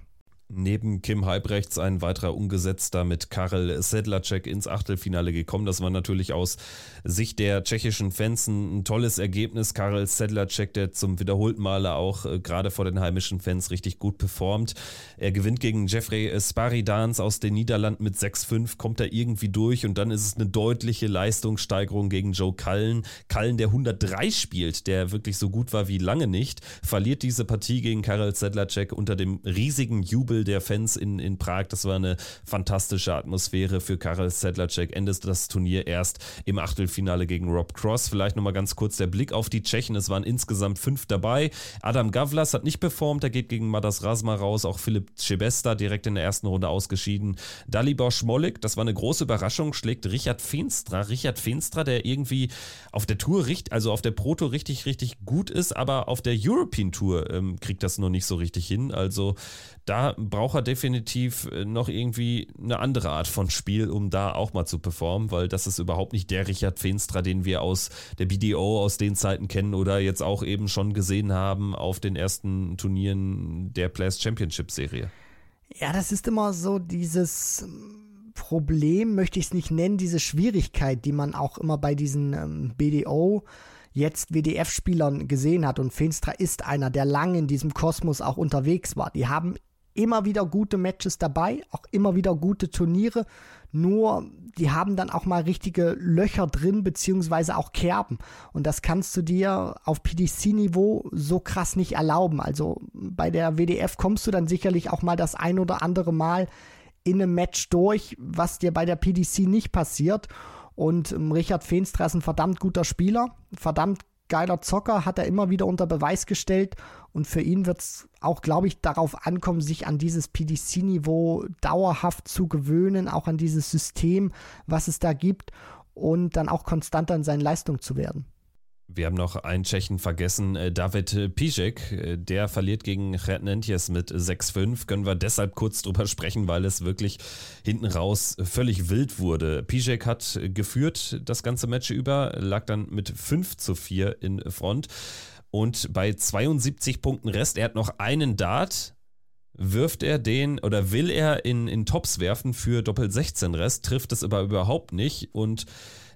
Neben Kim Halbrechts ein weiterer Ungesetzter mit Karel Sedlacek ins Achtelfinale gekommen. Das war natürlich aus Sicht der tschechischen Fans ein, tolles Ergebnis. Karel Sedlacek, der zum wiederholten Male auch äh, gerade vor den heimischen Fans richtig gut performt. Er gewinnt gegen Jeffrey Sparidans aus den Niederlanden mit 6-5, kommt da irgendwie durch und dann ist es eine deutliche Leistungssteigerung gegen Joe Cullen. Cullen, der 103 spielt, der wirklich so gut war wie lange nicht, verliert diese Partie gegen Karel Sedlacek unter dem riesigen Jubel Jubel der Fans in, in Prag. Das war eine fantastische Atmosphäre für Karel Sedlacek. Endet das Turnier erst im Achtelfinale gegen Rob Cross. Vielleicht nochmal ganz kurz der Blick auf die Tschechen. Es waren insgesamt fünf dabei. Adam Gavlas hat nicht performt. Er geht gegen Madas Rasma raus. Auch Philipp Cebesta direkt in der ersten Runde ausgeschieden. Dalibor Schmolik, das war eine große Überraschung, schlägt Richard Feenstra. Richard Feenstra, der irgendwie auf der Tour, also auf der Pro Tour richtig, richtig gut ist, aber auf der European Tour ähm, kriegt das noch nicht so richtig hin. Also da braucht er definitiv äh, noch irgendwie eine andere Art von Spiel, um da auch mal zu performen, weil das ist überhaupt nicht der Richard Feenstra, den wir aus der BDO aus den Zeiten kennen oder jetzt auch eben schon gesehen haben auf den ersten Turnieren der Players Championship Serie. Ja, das ist immer so dieses Problem möchte ich es nicht nennen, diese Schwierigkeit, die man auch immer bei diesen ähm, BDO jetzt WDF-Spielern gesehen hat. Und Feenstra ist einer, der lange in diesem Kosmos auch unterwegs war. Die haben immer wieder gute Matches dabei, auch immer wieder gute Turniere. Nur die haben dann auch mal richtige Löcher drin, beziehungsweise auch Kerben. Und das kannst du dir auf PDC-Niveau so krass nicht erlauben. Also bei der WDF kommst du dann sicherlich auch mal das ein oder andere Mal in einem Match durch, was dir bei der PDC nicht passiert. Und ähm, Richard Feenstra ist ein verdammt guter Spieler, verdammt geiler Zocker, hat er immer wieder unter Beweis gestellt. Und für ihn wird es auch, glaube ich, darauf ankommen, sich an dieses PDC-Niveau dauerhaft zu gewöhnen, auch an dieses System, was es da gibt und dann auch konstant an seinen Leistungen zu werden. Wir haben noch einen Tschechen vergessen, äh, David Pijek, äh, der verliert gegen Rednentjes mit 6-5. Können wir deshalb kurz drüber sprechen, weil es wirklich hinten raus völlig wild wurde. Pijek hat geführt das ganze Match über, lag dann mit 5 zu 4 in Front. Und bei 72 Punkten Rest, er hat noch einen Dart, wirft er den oder will er in, in Tops werfen für Doppel 16 Rest, trifft es aber überhaupt nicht und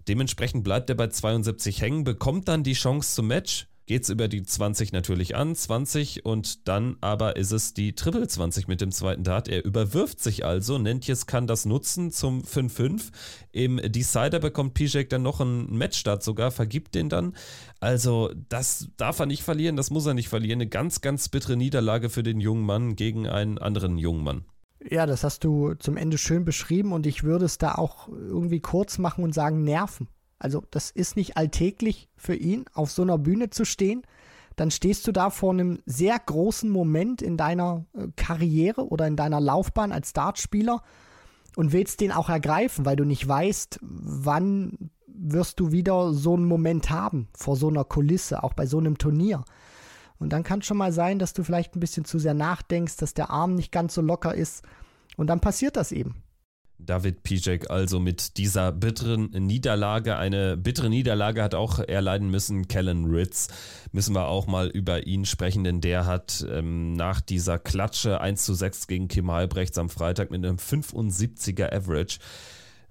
Dementsprechend bleibt er bei 72 hängen, bekommt dann die Chance zum Match. Geht es über die 20 natürlich an, 20 und dann aber ist es die Triple 20 mit dem zweiten Dart. Er überwirft sich also, Nentjes kann das nutzen zum 5-5. Im Decider bekommt Pijek dann noch einen Matchstart sogar, vergibt den dann. Also das darf er nicht verlieren, das muss er nicht verlieren. Eine ganz, ganz bittere Niederlage für den jungen Mann gegen einen anderen jungen Mann. Ja, das hast du zum Ende schön beschrieben und ich würde es da auch irgendwie kurz machen und sagen, nerven. Also das ist nicht alltäglich für ihn, auf so einer Bühne zu stehen. Dann stehst du da vor einem sehr großen Moment in deiner äh, Karriere oder in deiner Laufbahn als Dartspieler und willst den auch ergreifen, weil du nicht weißt, wann wirst du wieder so einen Moment haben vor so einer Kulisse, auch bei so einem Turnier. Und dann kann es schon mal sein, dass du vielleicht ein bisschen zu sehr nachdenkst, dass der Arm nicht ganz so locker ist. Und dann passiert das eben. David Pijek also mit dieser bitteren Niederlage. Eine bittere Niederlage hat auch erleiden müssen Kellen Ritz. Müssen wir auch mal über ihn sprechen, denn der hat ähm, nach dieser Klatsche 1 zu 6 gegen Kim Halbrechts am Freitag mit einem 75er Average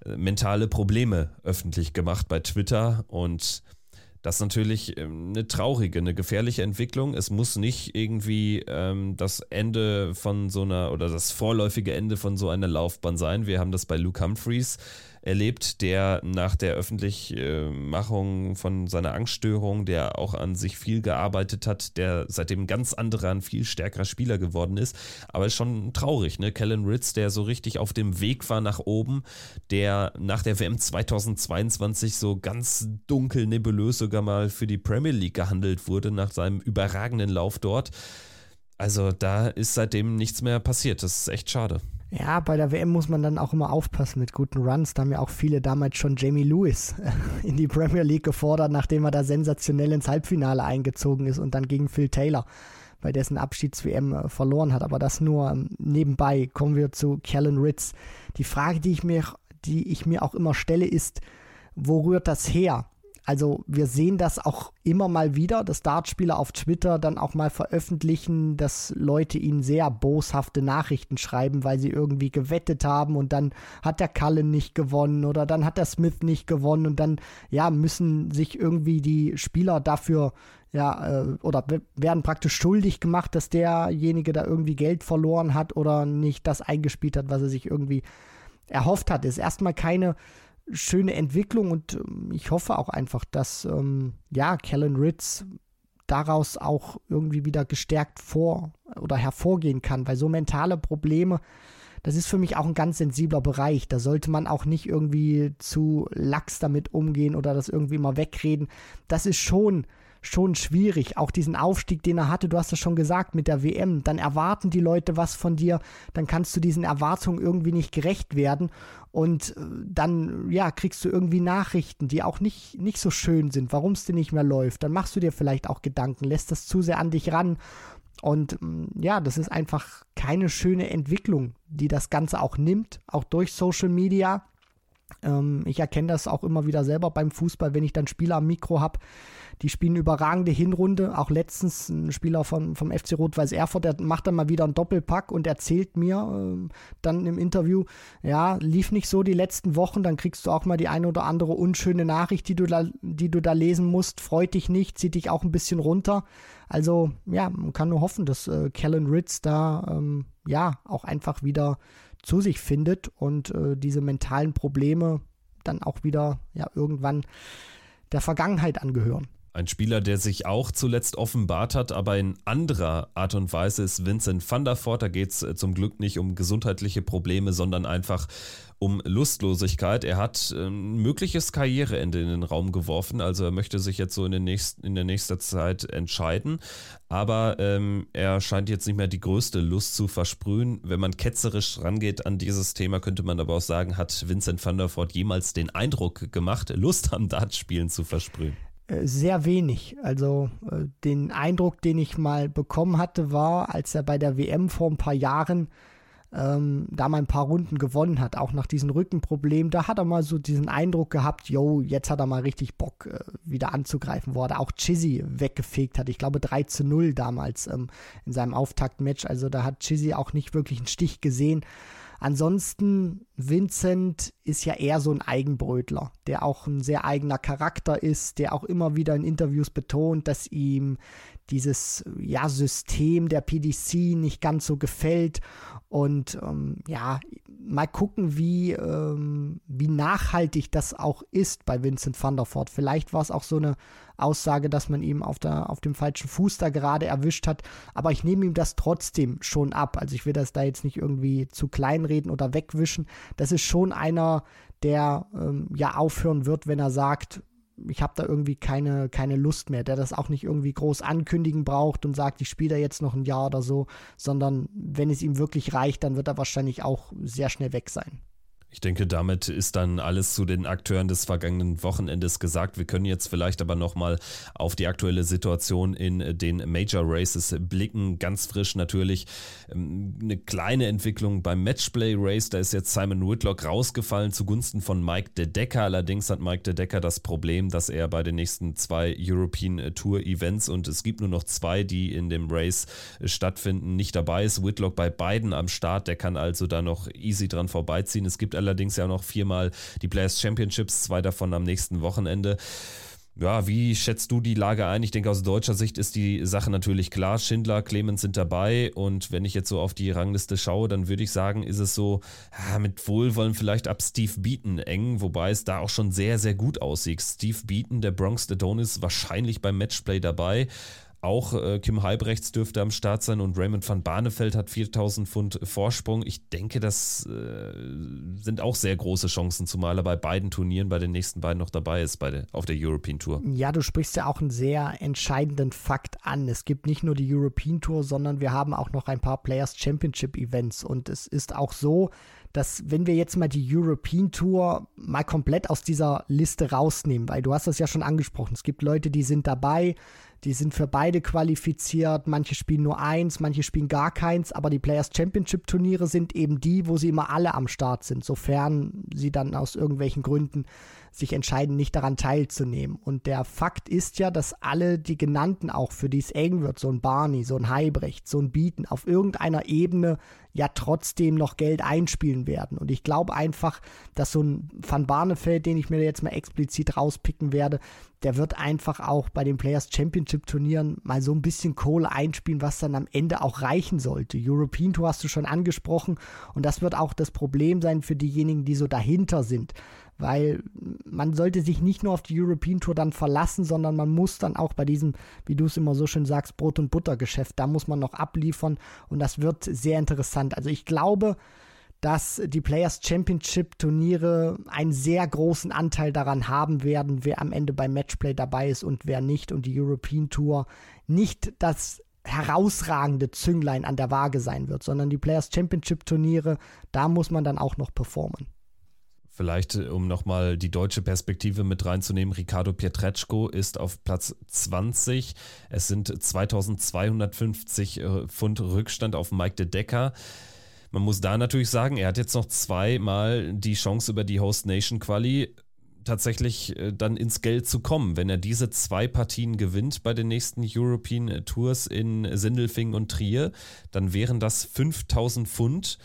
äh, mentale Probleme öffentlich gemacht bei Twitter und das ist natürlich ähm, eine traurige, eine gefährliche Entwicklung. Es muss nicht irgendwie ähm, das Ende von so einer oder das vorläufige Ende von so einer Laufbahn sein. Wir haben das bei Luke Humphreys erlebt, der nach der Öffentlichmachung von seiner Angststörung, der auch an sich viel gearbeitet hat, der seitdem ganz anderer, ein viel stärkerer Spieler geworden ist. Aber ist schon traurig, ne? Kellen Ritz, der so richtig auf dem Weg war nach oben, der nach der WM 2022 so ganz dunkel, nebulös sogar mal für die Premier League gehandelt wurde, nach seinem überragenden Lauf dort. Also da ist seitdem nichts mehr passiert. Das ist echt schade. Ja, bei der WM muss man dann auch immer aufpassen mit guten Runs. Da haben ja auch viele damals schon Jamie Lewis in die Premier League gefordert, nachdem er da sensationell ins Halbfinale eingezogen ist und dann gegen Phil Taylor bei dessen Abschieds-WM äh, verloren hat. Aber das nur ähm, nebenbei. Kommen wir zu Kellen Ritz. Die Frage, die ich mir, die ich mir auch immer stelle, ist, wo rührt das her? Also wir sehen das auch immer mal wieder, dass Dartspieler auf Twitter dann auch mal veröffentlichen, dass Leute ihnen sehr boshafte Nachrichten schreiben, weil sie irgendwie gewettet haben und dann hat der Cullen nicht gewonnen oder dann hat der Smith nicht gewonnen und dann ja müssen sich irgendwie die Spieler dafür ja äh, oder werden praktisch schuldig gemacht, dass derjenige da irgendwie Geld verloren hat oder nicht das eingespielt hat, was er sich irgendwie erhofft hat. Ist erstmal keine schöne Entwicklung und ähm, ich hoffe auch einfach, dass ähm, ja, Kellen Ritz daraus auch irgendwie wieder gestärkt vor oder hervorgehen kann, weil so mentale Probleme, das ist für mich auch ein ganz sensibler Bereich. Da sollte man auch nicht irgendwie zu lax damit umgehen oder das irgendwie mal wegreden. Das ist schon schon schwierig. Auch diesen Aufstieg, den er hatte, du hast es schon gesagt, mit der WM, dann erwarten die Leute was von dir, dann kannst du diesen Erwartungen irgendwie nicht gerecht werden und äh, dann, ja, kriegst du irgendwie Nachrichten, die auch nicht, nicht so schön sind, warum es dir nicht mehr läuft. Dann machst du dir vielleicht auch Gedanken, lässt das zu sehr an dich ran und mm, ja, das ist einfach keine schöne Entwicklung, die das Ganze auch nimmt, auch durch Social Media. Ähm, ich erkenne das auch immer wieder selber beim Fußball, wenn ich dann Spieler am Mikro habe. Die spielen überragende Hinrunde. Auch letztens ein Spieler von, vom FC Rot-Weiß Erfurt, der macht dann mal wieder einen Doppelpack und erzählt mir äh, dann im Interview, ja, lief nicht so die letzten Wochen, dann kriegst du auch mal die eine oder andere unschöne Nachricht, die du da, die du da lesen musst. Freut dich nicht, zieht dich auch ein bisschen runter. Also, ja, man kann nur hoffen, dass äh, Kellen Ritz da, ähm, ja, auch einfach wieder zu sich findet und äh, diese mentalen Probleme dann auch wieder ja irgendwann der Vergangenheit angehören. Ein Spieler, der sich auch zuletzt offenbart hat, aber in anderer Art und Weise ist Vincent van der Voort. Da geht es äh, zum Glück nicht um gesundheitliche Probleme, sondern einfach um Lustlosigkeit. Er hat ein ähm, mögliches Karriereende in den Raum geworfen. Also er möchte sich jetzt so in, den nächsten, in der nächsten Zeit entscheiden. Aber ähm, er scheint jetzt nicht mehr die größte Lust zu versprühen. Wenn man ketzerisch rangeht an dieses Thema, könnte man aber auch sagen, hat Vincent van der Voort jemals den Eindruck gemacht, Lust am Dartspielen zu versprühen? Äh, sehr wenig. Also äh, den Eindruck, den ich mal bekommen hatte, war, als er bei der WM vor ein paar Jahren ähm, da mal ein paar Runden gewonnen hat, auch nach diesem Rückenproblem, da hat er mal so diesen Eindruck gehabt, yo, jetzt hat er mal richtig Bock, äh, wieder anzugreifen, wo er auch Chizzy weggefegt hat. Ich glaube 3 zu 0 damals ähm, in seinem Auftaktmatch. Also da hat Chizzy auch nicht wirklich einen Stich gesehen. Ansonsten, Vincent ist ja eher so ein Eigenbrötler, der auch ein sehr eigener Charakter ist, der auch immer wieder in Interviews betont, dass ihm dieses ja, System der PDC nicht ganz so gefällt. Und ähm, ja, mal gucken, wie, ähm, wie nachhaltig das auch ist bei Vincent van der Voort. Vielleicht war es auch so eine Aussage, dass man ihm auf, der, auf dem falschen Fuß da gerade erwischt hat. Aber ich nehme ihm das trotzdem schon ab. Also ich will das da jetzt nicht irgendwie zu kleinreden oder wegwischen. Das ist schon einer, der ähm, ja aufhören wird, wenn er sagt, ich habe da irgendwie keine, keine Lust mehr, der das auch nicht irgendwie groß ankündigen braucht und sagt, ich spiele da jetzt noch ein Jahr oder so, sondern wenn es ihm wirklich reicht, dann wird er wahrscheinlich auch sehr schnell weg sein. Ich denke, damit ist dann alles zu den Akteuren des vergangenen Wochenendes gesagt. Wir können jetzt vielleicht aber nochmal auf die aktuelle Situation in den Major Races blicken. Ganz frisch natürlich ähm, eine kleine Entwicklung beim Matchplay Race. Da ist jetzt Simon Whitlock rausgefallen zugunsten von Mike De Decker. Allerdings hat Mike De Decker das Problem, dass er bei den nächsten zwei European Tour Events und es gibt nur noch zwei, die in dem Race stattfinden, nicht dabei ist. Whitlock bei beiden am Start. Der kann also da noch easy dran vorbeiziehen. Es gibt allerdings ja noch viermal die Players Championships, zwei davon am nächsten Wochenende. Ja, wie schätzt du die Lage ein? Ich denke, aus deutscher Sicht ist die Sache natürlich klar. Schindler, Clemens sind dabei und wenn ich jetzt so auf die Rangliste schaue, dann würde ich sagen, ist es so ja, mit Wohlwollen vielleicht ab Steve Beaton eng, wobei es da auch schon sehr, sehr gut aussieht. Steve Beaton, der Bronx Adonis, wahrscheinlich beim Matchplay dabei. Auch äh, Kim Halbrechts dürfte am Start sein und Raymond van Barneveld hat 4000 Pfund Vorsprung. Ich denke, das äh, sind auch sehr große Chancen, zumal er bei beiden Turnieren, bei den nächsten beiden noch dabei ist, bei der, auf der European Tour. Ja, du sprichst ja auch einen sehr entscheidenden Fakt an. Es gibt nicht nur die European Tour, sondern wir haben auch noch ein paar Players Championship Events und es ist auch so, dass wenn wir jetzt mal die European Tour mal komplett aus dieser Liste rausnehmen, weil du hast das ja schon angesprochen, es gibt Leute, die sind dabei, die sind für beide qualifiziert. Manche spielen nur eins, manche spielen gar keins. Aber die Players Championship Turniere sind eben die, wo sie immer alle am Start sind, sofern sie dann aus irgendwelchen Gründen sich entscheiden, nicht daran teilzunehmen. Und der Fakt ist ja, dass alle die genannten auch, für die es eng wird, so ein Barney, so ein Heibrecht, so ein Bieten, auf irgendeiner Ebene ja trotzdem noch Geld einspielen werden. Und ich glaube einfach, dass so ein Van Barneveld, den ich mir jetzt mal explizit rauspicken werde, der wird einfach auch bei den Players Championship Turnieren mal so ein bisschen Kohle einspielen, was dann am Ende auch reichen sollte. European Tour hast du schon angesprochen und das wird auch das Problem sein für diejenigen, die so dahinter sind weil man sollte sich nicht nur auf die European Tour dann verlassen, sondern man muss dann auch bei diesem, wie du es immer so schön sagst, Brot- und Buttergeschäft, da muss man noch abliefern und das wird sehr interessant. Also ich glaube, dass die Players Championship Turniere einen sehr großen Anteil daran haben werden, wer am Ende beim Matchplay dabei ist und wer nicht und die European Tour nicht das herausragende Zünglein an der Waage sein wird, sondern die Players Championship Turniere, da muss man dann auch noch performen. Vielleicht, äh, um nochmal die deutsche Perspektive mit reinzunehmen, Ricardo Pietreczko ist auf Platz 20. Es sind 2250 äh, Pfund Rückstand auf Mike de Decker. Man muss da natürlich sagen, er hat jetzt noch zweimal die Chance über die Host Nation Quali tatsächlich äh, dann ins Geld zu kommen. Wenn er diese zwei Partien gewinnt bei den nächsten European Tours in Sindelfing und Trier, dann wären das 5000 Pfund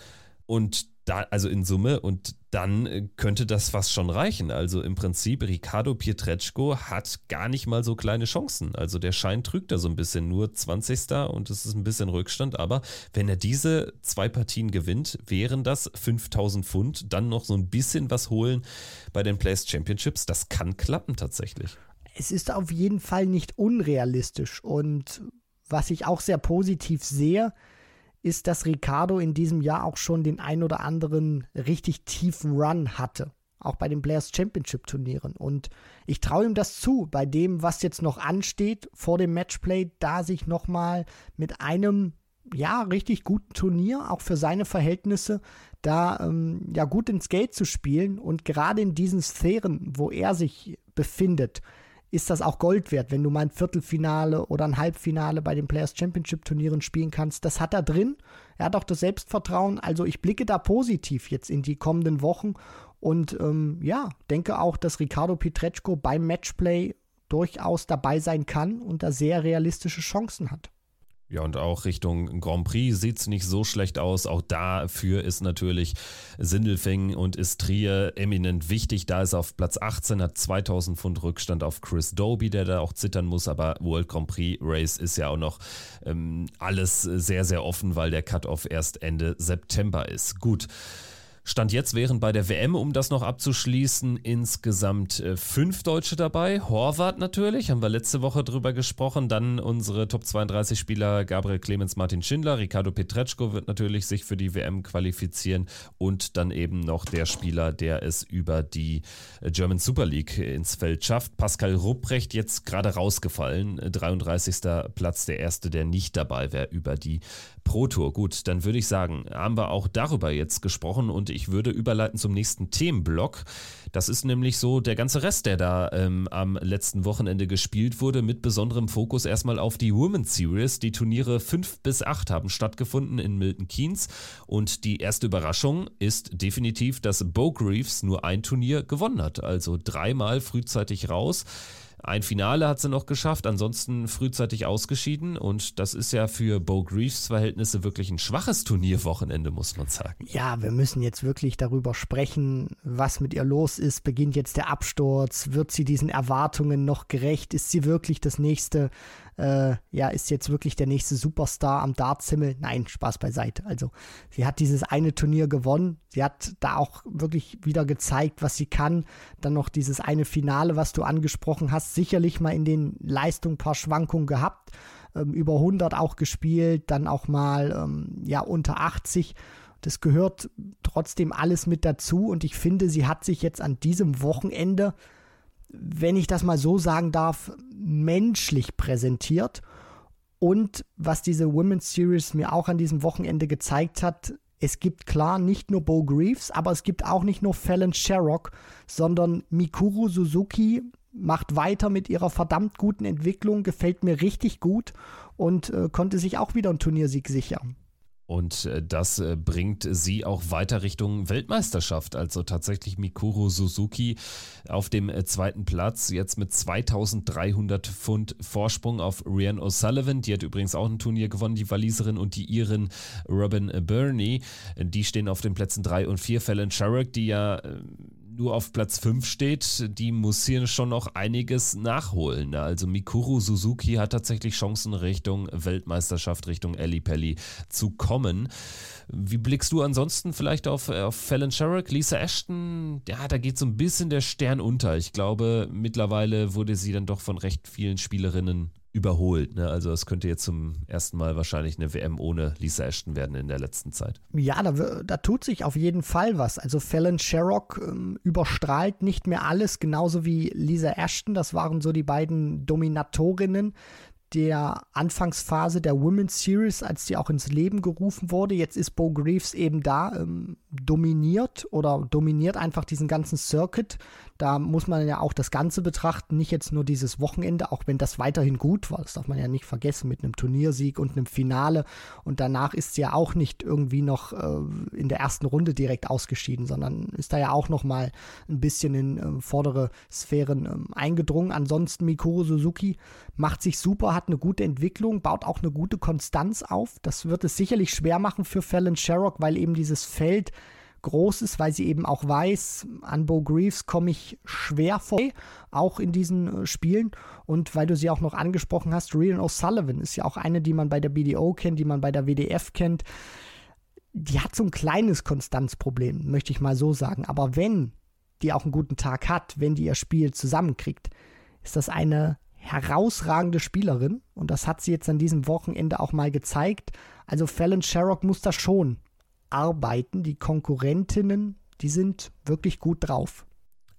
und da, also in Summe, und dann äh, könnte das fast schon reichen. Also im Prinzip, Ricardo Pietreczko hat gar nicht mal so kleine Chancen. Also der Schein trügt da so ein bisschen, nur 20. und es ist ein bisschen Rückstand. Aber wenn er diese zwei Partien gewinnt, wären das 5000 Pfund, dann noch so ein bisschen was holen bei den Players Championships. Das kann klappen tatsächlich. Es ist auf jeden Fall nicht unrealistisch. Und was ich auch sehr positiv sehe, ist, dass Ricardo in diesem Jahr auch schon den ein oder anderen richtig tiefen Run hatte. Auch bei den Players Championship Turnieren. Und ich traue ihm das zu, bei dem, was jetzt noch ansteht vor dem Matchplay, da sich nochmal mit einem, ja, richtig guten Turnier, auch für seine Verhältnisse, da ähm, ja gut ins Geld zu spielen. Und gerade in diesen Sphären, wo er sich befindet, ist das auch Gold wert, wenn du mal ein Viertelfinale oder ein Halbfinale bei den Players Championship Turnieren spielen kannst. Das hat er drin. Er hat auch das Selbstvertrauen. Also ich blicke da positiv jetzt in die kommenden Wochen und ähm, ja, denke auch, dass Ricardo Pietreczko beim Matchplay durchaus dabei sein kann und da sehr realistische Chancen hat. Ja, und auch Richtung Grand Prix sieht es nicht so schlecht aus. Auch dafür ist natürlich Sindelfing und ist Trier eminent wichtig. Da ist er auf Platz 18, hat 2000 Pfund Rückstand auf Chris Doby, der da auch zittern muss. Aber World Grand Prix Race ist ja auch noch ähm, alles sehr, sehr offen, weil der Cut-Off erst Ende September ist. Gut. Stand jetzt wären bei der WM, um das noch abzuschließen, insgesamt äh, fünf Deutsche dabei. Horvath natürlich, haben wir letzte Woche drüber gesprochen. Dann unsere Top 32 Spieler Gabriel Clemens, Martin Schindler, Ricardo Petretschko wird natürlich sich für die WM qualifizieren und dann eben noch der Spieler, der es über die äh, German Super League ins Feld schafft. Pascal Rupprecht jetzt gerade rausgefallen, 33. Äh, Platz, der erste, der nicht dabei wäre über die Pro Tour. Gut, dann würde ich sagen, haben wir auch darüber jetzt gesprochen und ich würde überleiten zum nächsten Themenblock. Das ist nämlich so der ganze Rest, der da ähm, am letzten Wochenende gespielt wurde, mit besonderem Fokus erstmal auf die Women's Series. Die Turniere 5 bis 8 haben stattgefunden in Milton Keynes und die erste Überraschung ist definitiv, dass Bo Greaves nur ein Turnier gewonnen hat, also dreimal frühzeitig raus. Ein Finale hat sie noch geschafft, ansonsten frühzeitig ausgeschieden und das ist ja für Bo Greaves Verhältnisse wirklich ein schwaches Turnierwochenende, muss man sagen. Ja, wir müssen jetzt wirklich darüber sprechen, was mit ihr los ist. Beginnt jetzt der Absturz? Wird sie diesen Erwartungen noch gerecht? Ist sie wirklich das nächste äh, ja, ist jetzt wirklich der nächste Superstar am Dartshimmel. Nein, Spaß beiseite. Also, sie hat dieses eine Turnier gewonnen. Sie hat da auch wirklich wieder gezeigt, was sie kann. Dann noch dieses eine Finale, was du angesprochen hast. Sicherlich mal in den Leistungen ein paar Schwankungen gehabt. Ähm, über 100 auch gespielt, dann auch mal, ähm, ja, unter 80. Das gehört trotzdem alles mit dazu und ich finde, sie hat sich jetzt an diesem Wochenende wenn ich das mal so sagen darf, menschlich präsentiert. Und was diese Women's Series mir auch an diesem Wochenende gezeigt hat, es gibt klar nicht nur Bo Greaves, aber es gibt auch nicht nur Fallon Sherrock, sondern Mikuru Suzuki macht weiter mit ihrer verdammt guten Entwicklung, gefällt mir richtig gut und äh, konnte sich auch wieder einen Turniersieg sichern. Und äh, das äh, bringt sie auch weiter Richtung Weltmeisterschaft. Also tatsächlich Mikuru Suzuki auf dem äh, zweiten Platz, jetzt mit 2300 Pfund Vorsprung auf Rian O'Sullivan. Die hat übrigens auch ein Turnier gewonnen, die Waliserin und die Iren Robin Burney. Die stehen auf den Plätzen 3 und 4. Fallon Sherrock, die ja nur auf Platz 5 steht, die muss hier schon noch einiges nachholen. Also Mikuru Suzuki hat tatsächlich Chancen Richtung Weltmeisterschaft, Richtung Ellie Pelli zu kommen. Wie blickst du ansonsten vielleicht auf, auf Fallon Sherrock, Lisa Ashton? Ja, da geht so ein bisschen der Stern unter. Ich glaube, mittlerweile wurde sie dann doch von recht vielen Spielerinnen überholt. Ne? Also es könnte jetzt zum ersten Mal wahrscheinlich eine WM ohne Lisa Ashton werden in der letzten Zeit. Ja, da, da tut sich auf jeden Fall was. Also Fallon Sherrock ähm, überstrahlt nicht mehr alles, genauso wie Lisa Ashton. Das waren so die beiden Dominatorinnen der Anfangsphase der Women's Series, als die auch ins Leben gerufen wurde. Jetzt ist Bo Greaves eben da, ähm, dominiert oder dominiert einfach diesen ganzen Circuit Da muss man ja auch das Ganze betrachten, nicht jetzt nur dieses Wochenende, auch wenn das weiterhin gut war. Das darf man ja nicht vergessen mit einem Turniersieg und einem Finale. Und danach ist sie ja auch nicht irgendwie noch äh, in der ersten Runde direkt ausgeschieden, sondern ist da ja auch noch mal ein bisschen in äh, vordere Sphären äh, eingedrungen. Ansonsten Mikuru Suzuki macht sich super, hat eine gute Entwicklung, baut auch eine gute Konstanz auf. Das wird es sicherlich schwer machen für Fallon Sherrock, weil eben dieses Feld groß ist, weil sie eben auch weiß, an Bo Greaves komme ich schwer vor, auch in diesen äh, Spielen. Und weil du sie auch noch angesprochen hast, Rian O'Sullivan ist ja auch eine, die man bei der BDO kennt, die man bei der WDF kennt. Die hat so ein kleines Konstanzproblem, möchte ich mal so sagen. Aber wenn die auch einen guten Tag hat, wenn die ihr Spiel zusammenkriegt, ist das eine herausragende Spielerin. Und das hat sie jetzt an diesem Wochenende auch mal gezeigt. Also Fallon Sherrock muss da schon arbeiten. Die Konkurrentinnen, die sind wirklich gut drauf.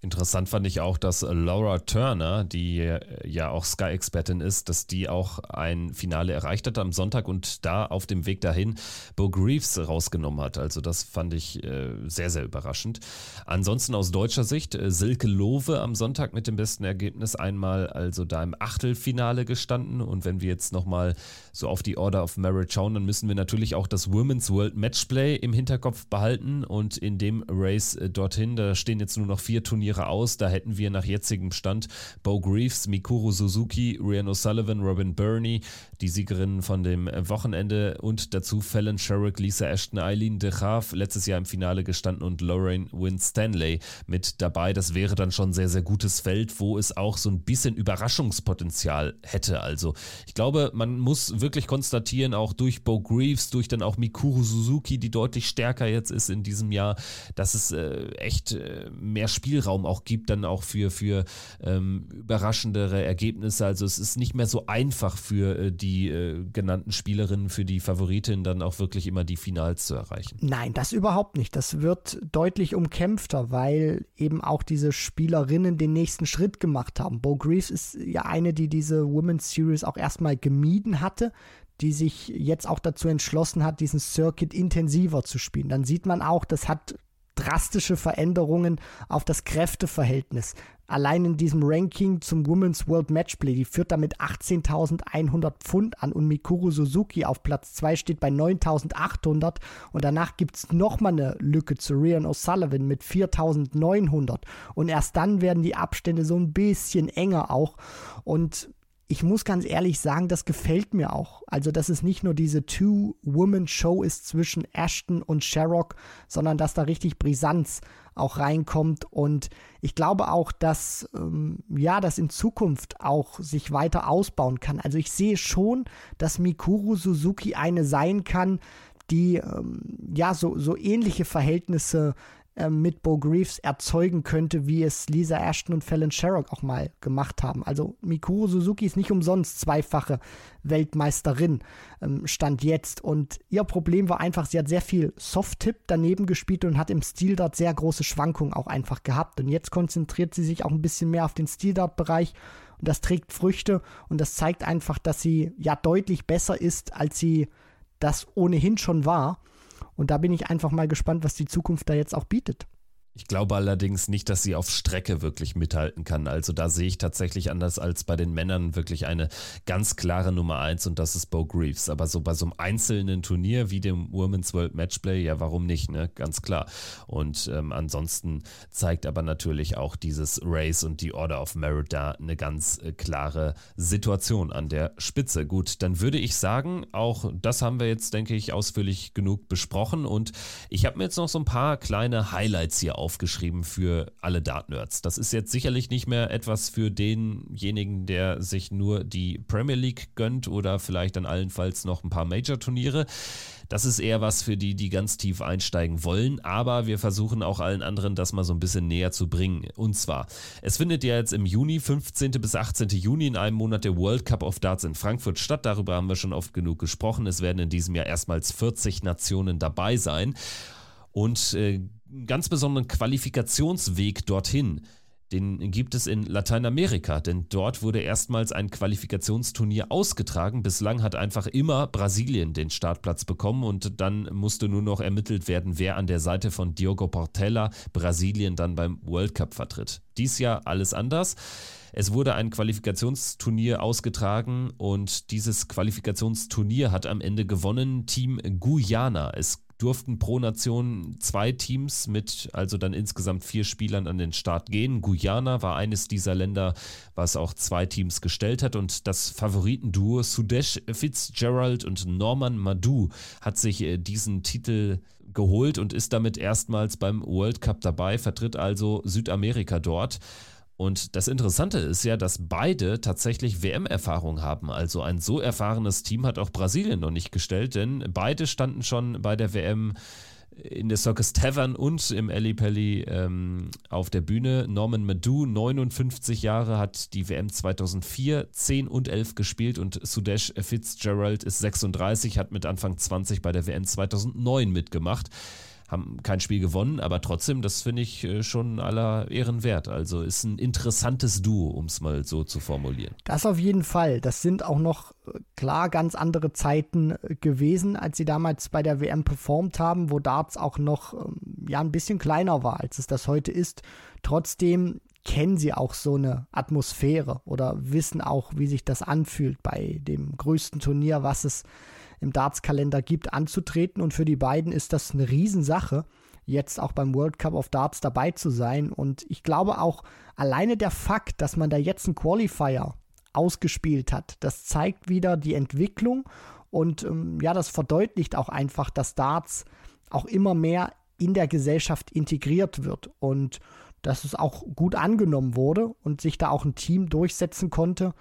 Interessant fand ich auch, dass Laura Turner, die ja auch Sky-Expertin ist, dass die auch ein Finale erreicht hat am Sonntag und da auf dem Weg dahin Bo Greaves rausgenommen hat. Also das fand ich äh, sehr, sehr überraschend. Ansonsten aus deutscher Sicht äh, Silke Lowe am Sonntag mit dem besten Ergebnis einmal also da im Achtelfinale gestanden und wenn wir jetzt nochmal so auf die Order of Merit schauen, dann müssen wir natürlich auch das Women's World Matchplay im Hinterkopf behalten und in dem Race äh, dorthin, da stehen jetzt nur noch vier Turniere Turniere aus. Da hätten wir nach jetzigem Stand Bo Greaves, Mikuru Suzuki, Rian O'Sullivan, Robin Burney, die Siegerinnen von dem Wochenende und dazu Fallon Sherrick, Lisa Ashton, Eileen de Graaf, letztes Jahr im Finale gestanden und Lorraine Wynne-Stanley mit dabei. Das wäre dann schon ein sehr, sehr gutes Feld, wo es auch so ein bisschen Überraschungspotenzial hätte. Also ich glaube, man muss wirklich konstatieren, auch durch Bo Greaves, durch dann auch Mikuru Suzuki, die deutlich stärker jetzt ist in diesem Jahr, dass es äh, echt äh, mehr Spielraum Spielraum auch gibt, dann auch für, für ähm, überraschendere Ergebnisse. Also es ist nicht mehr so einfach für äh, die äh, genannten Spielerinnen, für die Favoritin dann auch wirklich immer die Finals zu erreichen. Nein, das überhaupt nicht. Das wird deutlich umkämpfter, weil eben auch diese Spielerinnen den nächsten Schritt gemacht haben. Bo Greaves ist ja eine, die diese Women's Series auch erstmal gemieden hatte die sich jetzt auch dazu entschlossen hat, diesen Circuit intensiver zu spielen. Dann sieht man auch, das hat drastische Veränderungen auf das Kräfteverhältnis. Allein in diesem Ranking zum Women's World Matchplay, die führt damit 18.100 Pfund an und Mikuru Suzuki auf Platz 2 steht bei 9.800 und danach gibt es nochmal eine Lücke zu Rian O'Sullivan mit 4.900 und erst dann werden die Abstände so ein bisschen enger auch. Und ich muss ganz ehrlich sagen, das gefällt mir auch. Also, dass es nicht nur diese Two-Woman-Show ist zwischen Ashton und Sherrock, sondern dass da richtig Brisanz auch reinkommt. Und ich glaube auch, dass ähm, ja, das in Zukunft auch sich weiter ausbauen kann. Also ich sehe schon, dass Mikuru Suzuki eine sein kann, die ähm, ja so, so ähnliche Verhältnisse ähm, mit Bo Greaves erzeugen könnte, wie es Lisa Ashton und Fallon Sherrock auch mal gemacht haben. Also Mikuru Suzuki ist nicht umsonst zweifache Weltmeisterin, ähm, stand jetzt. Und ihr Problem war einfach, sie hat sehr viel Soft-Tip daneben gespielt und hat im Stil-Dart sehr große Schwankungen auch einfach gehabt. Und jetzt konzentriert sie sich auch ein bisschen mehr auf den Stil-Dart-Bereich. Und das trägt Früchte und das zeigt einfach, dass sie ja deutlich besser ist, als sie das ohnehin schon war. Und da bin ich einfach mal gespannt, was die Zukunft da jetzt auch bietet. Ich glaube allerdings nicht, dass sie auf Strecke wirklich mithalten kann. Also da sehe ich tatsächlich anders als bei den Männern wirklich eine ganz klare Nummer eins und das ist Bo Greaves. Aber so bei so einem einzelnen Turnier wie dem Women's World Matchplay, ja, warum nicht, ne? Ganz klar. Und ähm, ansonsten zeigt aber natürlich auch dieses Race und die Order of Merit da eine ganz äh, klare Situation an der Spitze. Gut, dann würde ich sagen, auch das haben wir jetzt, denke ich, ausführlich genug besprochen und ich habe mir jetzt noch so ein paar kleine Highlights hier auf aufgeschrieben für alle Dart-Nerds. Das ist jetzt sicherlich nicht mehr etwas für denjenigen, der sich nur die Premier League gönnt oder vielleicht dann allenfalls noch ein paar Major-Turniere. Das ist eher was für die, die ganz tief einsteigen wollen, aber wir versuchen auch allen anderen das mal so ein bisschen näher zu bringen. Und zwar, es findet ja jetzt im Juni, 15. bis 18. Juni in einem Monat der World Cup of Darts in Frankfurt statt. Darüber haben wir schon oft genug gesprochen. Es werden in diesem Jahr erstmals 40 Nationen dabei sein. Und äh, ganz besonderen Qualifikationsweg dorthin den gibt es in Lateinamerika, denn dort wurde erstmals ein Qualifikationsturnier ausgetragen. Bislang hat einfach immer Brasilien den Startplatz bekommen und dann musste nur noch ermittelt werden, wer an der Seite von Diogo Portela Brasilien dann beim World Cup vertritt. Dies Jahr alles anders. Es wurde ein Qualifikationsturnier ausgetragen und dieses Qualifikationsturnier hat am Ende gewonnen Team Guyana. Es durften pro Nation zwei Teams mit also dann insgesamt vier Spielern an den Start gehen. Guyana war eines dieser Länder, was auch zwei Teams gestellt hat und das Favoritenduo Sudesh Fitzgerald und Norman Madu hat sich äh, diesen Titel geholt und ist damit erstmals beim World Cup dabei, vertritt also Südamerika dort. Und das Interessante ist ja, dass beide tatsächlich WM-Erfahrung haben. Also ein so erfahrenes Team hat auch Brasilien noch nicht gestellt, denn beide standen schon bei der WM in der Circus Tavern und im Ali Pelli ähm, auf der Bühne. Norman Madu, 59 Jahre, hat die WM 2004, 10 und 11 gespielt und Sudesh Fitzgerald ist 36, hat mit Anfang 20 bei der WM 2009 mitgemacht haben kein Spiel gewonnen, aber trotzdem, das finde ich äh, schon aller Ehren wert. Also ist ein interessantes Duo, um es mal so zu formulieren. Das auf jeden Fall. Das sind auch noch äh, klar ganz andere Zeiten äh, gewesen, als sie damals bei der WM performt haben, wo Darts auch noch ähm, ja ein bisschen kleiner war, als es das heute ist. Trotzdem kennen sie auch so eine Atmosphäre oder wissen auch, wie sich das anfühlt bei dem größten Turnier, was es im Darts-Kalender gibt, anzutreten. Und für die beiden ist das eine Riesensache, jetzt auch beim World Cup of Darts dabei zu sein. Und ich glaube auch alleine der Fakt, dass man da jetzt einen Qualifier ausgespielt hat, das zeigt wieder die Entwicklung und ähm, ja, das verdeutlicht auch einfach, dass Darts auch immer mehr in der Gesellschaft integriert wird und dass es auch gut angenommen wurde und sich da auch ein Team durchsetzen konnte.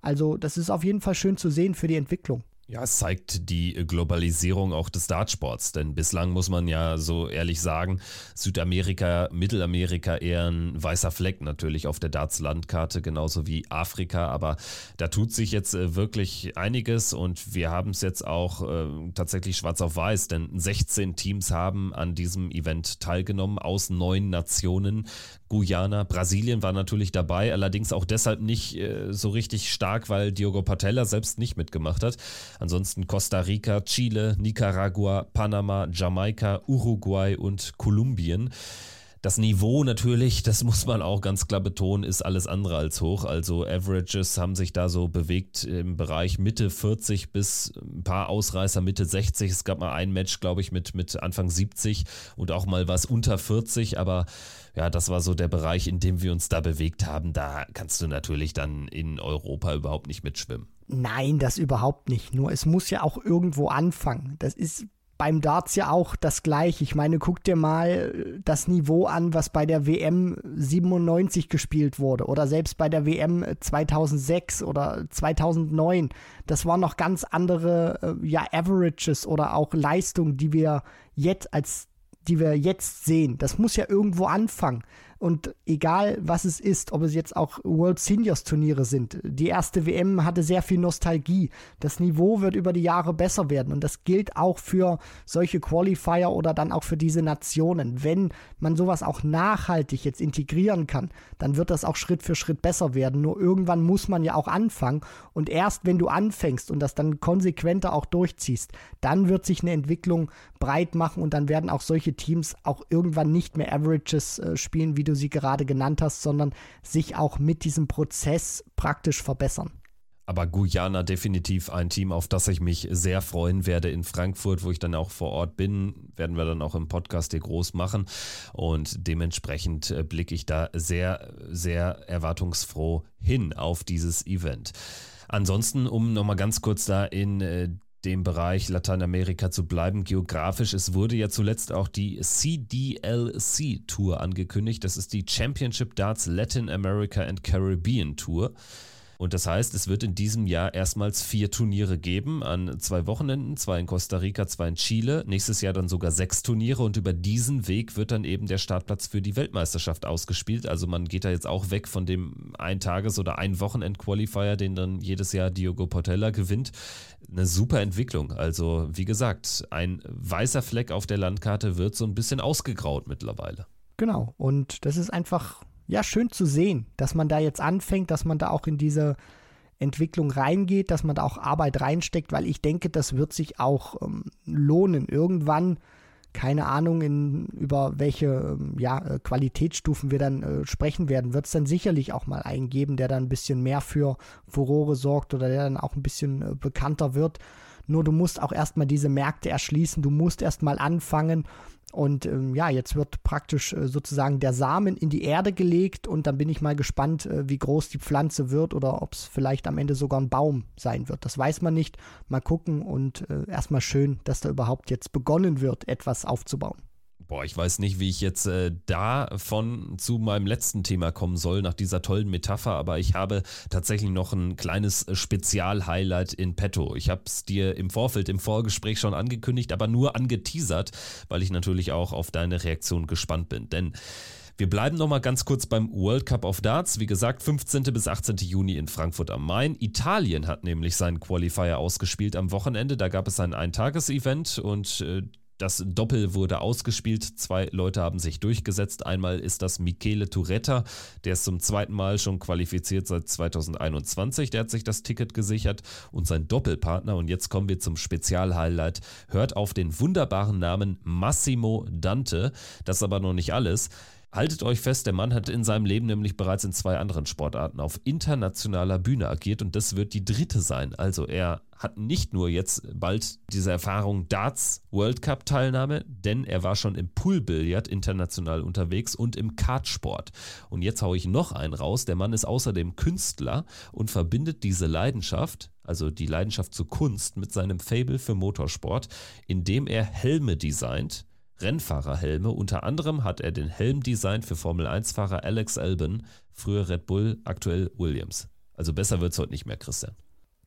Also das ist auf jeden Fall schön zu sehen für die Entwicklung. Ja, es zeigt die Globalisierung auch des Dartsports, denn bislang muss man ja so ehrlich sagen, Südamerika, Mittelamerika eher ein weißer Fleck natürlich auf der Darts-Landkarte, genauso wie Afrika, aber da tut sich jetzt äh, wirklich einiges und wir haben es jetzt auch äh, tatsächlich schwarz auf weiß, denn 16 Teams haben an diesem Event teilgenommen aus neun Nationen. Guyana, Brasilien war natürlich dabei, allerdings auch deshalb nicht äh, so richtig stark, weil Diogo Patella selbst nicht mitgemacht hat. Ansonsten Costa Rica, Chile, Nicaragua, Panama, Jamaika, Uruguay und Kolumbien. Das Niveau natürlich, das muss man auch ganz klar betonen, ist alles andere als hoch. Also Averages haben sich da so bewegt im Bereich Mitte 40 bis ein paar Ausreißer Mitte 60. Es gab mal ein Match, glaube ich, mit, mit Anfang 70 und auch mal was unter 40. Aber ja, das war so der Bereich, in dem wir uns da bewegt haben. Da kannst du natürlich dann in Europa überhaupt nicht mitschwimmen. Nein, das überhaupt nicht. Nur es muss ja auch irgendwo anfangen. Das ist beim Darts ja auch das gleiche. Ich meine, guck dir mal das Niveau an, was bei der WM 97 gespielt wurde oder selbst bei der WM 2006 oder 2009. Das waren noch ganz andere äh, ja, Averages oder auch Leistungen, die wir jetzt als die wir jetzt sehen. Das muss ja irgendwo anfangen. Und egal, was es ist, ob es jetzt auch World Seniors Turniere sind, die erste WM hatte sehr viel Nostalgie. Das Niveau wird über die Jahre besser werden. Und das gilt auch für solche Qualifier oder dann auch für diese Nationen. Wenn man sowas auch nachhaltig jetzt integrieren kann, dann wird das auch Schritt für Schritt besser werden. Nur irgendwann muss man ja auch anfangen. Und erst wenn du anfängst und das dann konsequenter auch durchziehst, dann wird sich eine Entwicklung breit machen und dann werden auch solche Teams auch irgendwann nicht mehr Averages äh, spielen, wie du du sie gerade genannt hast, sondern sich auch mit diesem Prozess praktisch verbessern. Aber Guyana definitiv ein Team, auf das ich mich sehr freuen werde in Frankfurt, wo ich dann auch vor Ort bin, werden wir dann auch im Podcast hier groß machen. Und dementsprechend äh, blicke ich da sehr, sehr erwartungsfroh hin auf dieses Event. Ansonsten, um nochmal ganz kurz da in äh, dem Bereich Lateinamerika zu bleiben, geografisch. Es wurde ja zuletzt auch die CDLC Tour angekündigt. Das ist die Championship Darts Latin America and Caribbean Tour. Und das heißt, es wird in diesem Jahr erstmals vier Turniere geben, an zwei Wochenenden, zwei in Costa Rica, zwei in Chile. Nächstes Jahr dann sogar sechs Turniere und über diesen Weg wird dann eben der Startplatz für die Weltmeisterschaft ausgespielt. Also man geht da jetzt auch weg von dem Ein-Tages- oder Ein-Wochenend-Qualifier, den dann jedes Jahr Diogo Portella gewinnt. Eine super Entwicklung. Also wie gesagt, ein weißer Fleck auf der Landkarte wird so ein bisschen ausgegraut mittlerweile. Genau. Und das ist einfach ja, schön zu sehen, dass man da jetzt anfängt, dass man da auch in diese Entwicklung reingeht, dass man da auch Arbeit reinsteckt, weil ich denke, das wird sich auch ähm, lohnen. Irgendwann, keine Ahnung, in, über welche ähm, ja, äh, Qualitätsstufen wir dann äh, sprechen werden, wird es dann sicherlich auch mal einen geben, der dann ein bisschen mehr für Furore sorgt oder der dann auch ein bisschen äh, bekannter wird. Nur du musst auch erstmal diese Märkte erschließen, du musst erstmal anfangen und ähm, ja, jetzt wird praktisch äh, sozusagen der Samen in die Erde gelegt und dann bin ich mal gespannt, äh, wie groß die Pflanze wird oder ob es vielleicht am Ende sogar ein Baum sein wird. Das weiß man nicht. Mal gucken und äh, erstmal schön, dass da überhaupt jetzt begonnen wird, etwas aufzubauen. Boah, ich weiß nicht, wie ich jetzt äh, davon zu meinem letzten Thema kommen soll, nach dieser tollen Metapher, aber ich habe tatsächlich noch ein kleines äh, Spezial-Highlight in petto. Ich habe es dir im Vorfeld, im Vorgespräch schon angekündigt, aber nur angeteasert, weil ich natürlich auch auf deine Reaktion gespannt bin. Denn wir bleiben nochmal ganz kurz beim World Cup of Darts. Wie gesagt, 15. bis 18. Juni in Frankfurt am Main. Italien hat nämlich seinen Qualifier ausgespielt am Wochenende. Da gab es ein Eintages-Event und äh, das Doppel wurde ausgespielt. Zwei Leute haben sich durchgesetzt. Einmal ist das Michele Turetta, der ist zum zweiten Mal schon qualifiziert seit 2021. Der hat sich das Ticket gesichert. Und sein Doppelpartner, und jetzt kommen wir zum Spezialhighlight, hört auf den wunderbaren Namen Massimo Dante. Das ist aber noch nicht alles. Haltet euch fest, der Mann hat in seinem Leben nämlich bereits in zwei anderen Sportarten auf internationaler Bühne agiert und das wird die dritte sein. Also er hat nicht nur jetzt bald diese Erfahrung Darts World Cup Teilnahme, denn er war schon im Poolbillard international unterwegs und im Kartsport. Und jetzt haue ich noch einen raus. Der Mann ist außerdem Künstler und verbindet diese Leidenschaft, also die Leidenschaft zur Kunst, mit seinem Fable für Motorsport, indem er Helme designt Rennfahrerhelme. Unter anderem hat er den Helmdesign für Formel-1-Fahrer Alex Albon, früher Red Bull, aktuell Williams. Also besser wird es heute nicht mehr, Christian.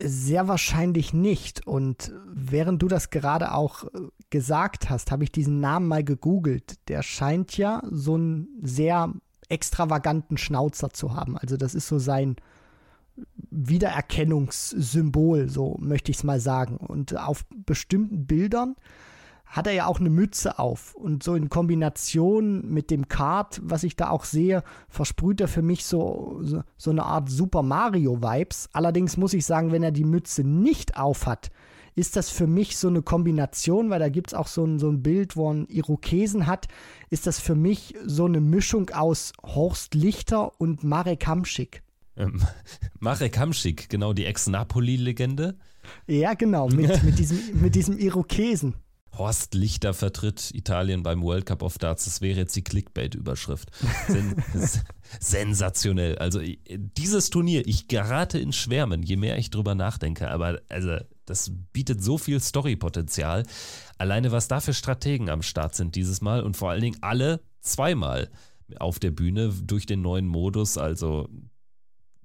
Sehr wahrscheinlich nicht. Und während du das gerade auch äh, gesagt hast, habe ich diesen Namen mal gegoogelt. Der scheint ja so einen sehr extravaganten Schnauzer zu haben. Also das ist so sein Wiedererkennungssymbol, so möchte ich es mal sagen. Und auf bestimmten Bildern hat er ja auch eine Mütze auf. Und so in Kombination mit dem Kart, was ich da auch sehe, versprüht er für mich so, so, so eine Art Super Mario-Vibes. Allerdings muss ich sagen, wenn er die Mütze nicht auf hat, ist das für mich so eine Kombination, weil da gibt es auch so ein, so ein Bild, wo ein Irokesen hat, ist das für mich so eine Mischung aus Horst Lichter und Marek Hamschik. Ähm, <laughs> Marek Hamschik, genau, die Ex-Napoli-Legende. Ja, genau, mit, mit, diesem, mit diesem Irokesen. Horst Lichter vertritt Italien beim World Cup of Darts. Das wäre jetzt die Clickbait-Überschrift. Sen <laughs> sensationell. Also dieses Turnier, ich gerate in Schwärmen, je mehr ich drüber nachdenke. Aber also, das bietet so viel Storypotenzial. Alleine was da für Strategen am Start sind dieses Mal und vor allen Dingen alle zweimal auf der Bühne durch den neuen Modus. Also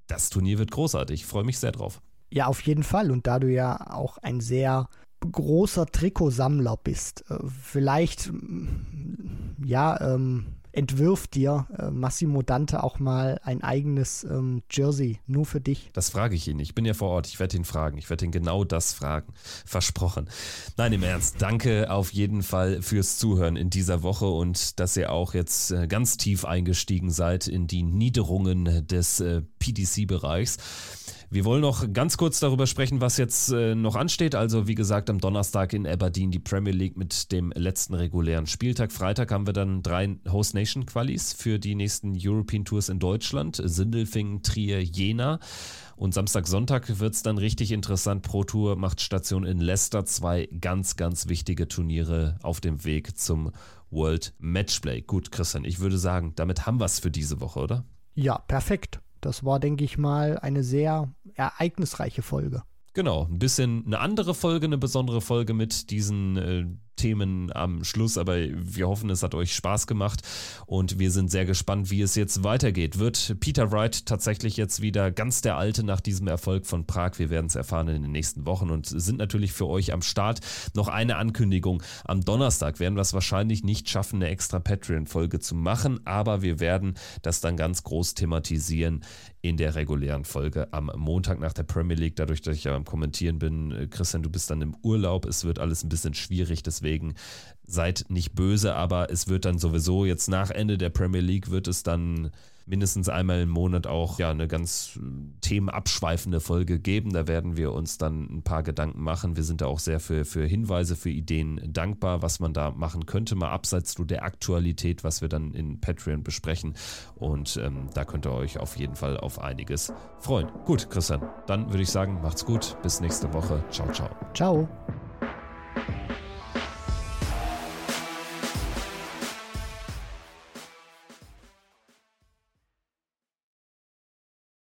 das Turnier wird großartig. Ich freue mich sehr drauf. Ja, auf jeden Fall. Und da du ja auch ein sehr großer Trikotsammler bist. Äh, vielleicht, ja, ähm, entwirft dir äh, Massimo Dante auch mal ein eigenes ähm, Jersey nur für dich? Das frage ich ihn. Ich bin ja vor Ort. Ich werde ihn fragen. Ich werde ihn genau das fragen. Versprochen. Nein, im Ernst. Danke auf jeden Fall fürs Zuhören in dieser Woche und dass ihr auch jetzt äh, ganz tief eingestiegen seid in die Niederungen des äh, PDC-Bereichs. Wir wollen noch ganz kurz darüber sprechen, was jetzt äh, noch ansteht. Also wie gesagt, am Donnerstag in Aberdeen die Premier League mit dem letzten regulären Spieltag. Freitag haben wir dann drei Host Nation Qualis für die nächsten European Tours in Deutschland. Sindelfingen, Trier, Jena. Und Samstag, Sonntag wird es dann richtig interessant. Pro Tour macht Station in Leicester. Zwei ganz, ganz wichtige Turniere auf dem Weg zum World Matchplay. Gut, Christian, ich würde sagen, damit haben wir es für diese Woche, oder? Ja, perfekt. Das war, denke ich mal, eine sehr ereignisreiche Folge. Genau, ein bisschen eine andere Folge, eine besondere Folge mit diesen äh, Themen am Schluss, aber wir hoffen, es hat euch Spaß gemacht und wir sind sehr gespannt, wie es jetzt weitergeht. Wird Peter Wright tatsächlich jetzt wieder ganz der Alte nach diesem Erfolg von Prag? Wir werden es erfahren in den nächsten Wochen und sind natürlich für euch am Start. Noch eine Ankündigung. Am Donnerstag werden wir es wahrscheinlich nicht schaffen, eine extra Patreon-Folge zu machen, aber wir werden das dann ganz groß thematisieren in der regulären Folge am Montag nach der Premier League. Dadurch, dass ich ja am Kommentieren bin, Christian, du bist dann im Urlaub. Es wird alles ein bisschen schwierig, deswegen Deswegen seid nicht böse, aber es wird dann sowieso jetzt nach Ende der Premier League wird es dann mindestens einmal im Monat auch ja eine ganz äh, themenabschweifende Folge geben. Da werden wir uns dann ein paar Gedanken machen. Wir sind da auch sehr für, für Hinweise, für Ideen dankbar, was man da machen könnte, mal abseits der Aktualität, was wir dann in Patreon besprechen. Und ähm, da könnt ihr euch auf jeden Fall auf einiges freuen. Gut, Christian, dann würde ich sagen, macht's gut. Bis nächste Woche. Ciao, ciao. Ciao.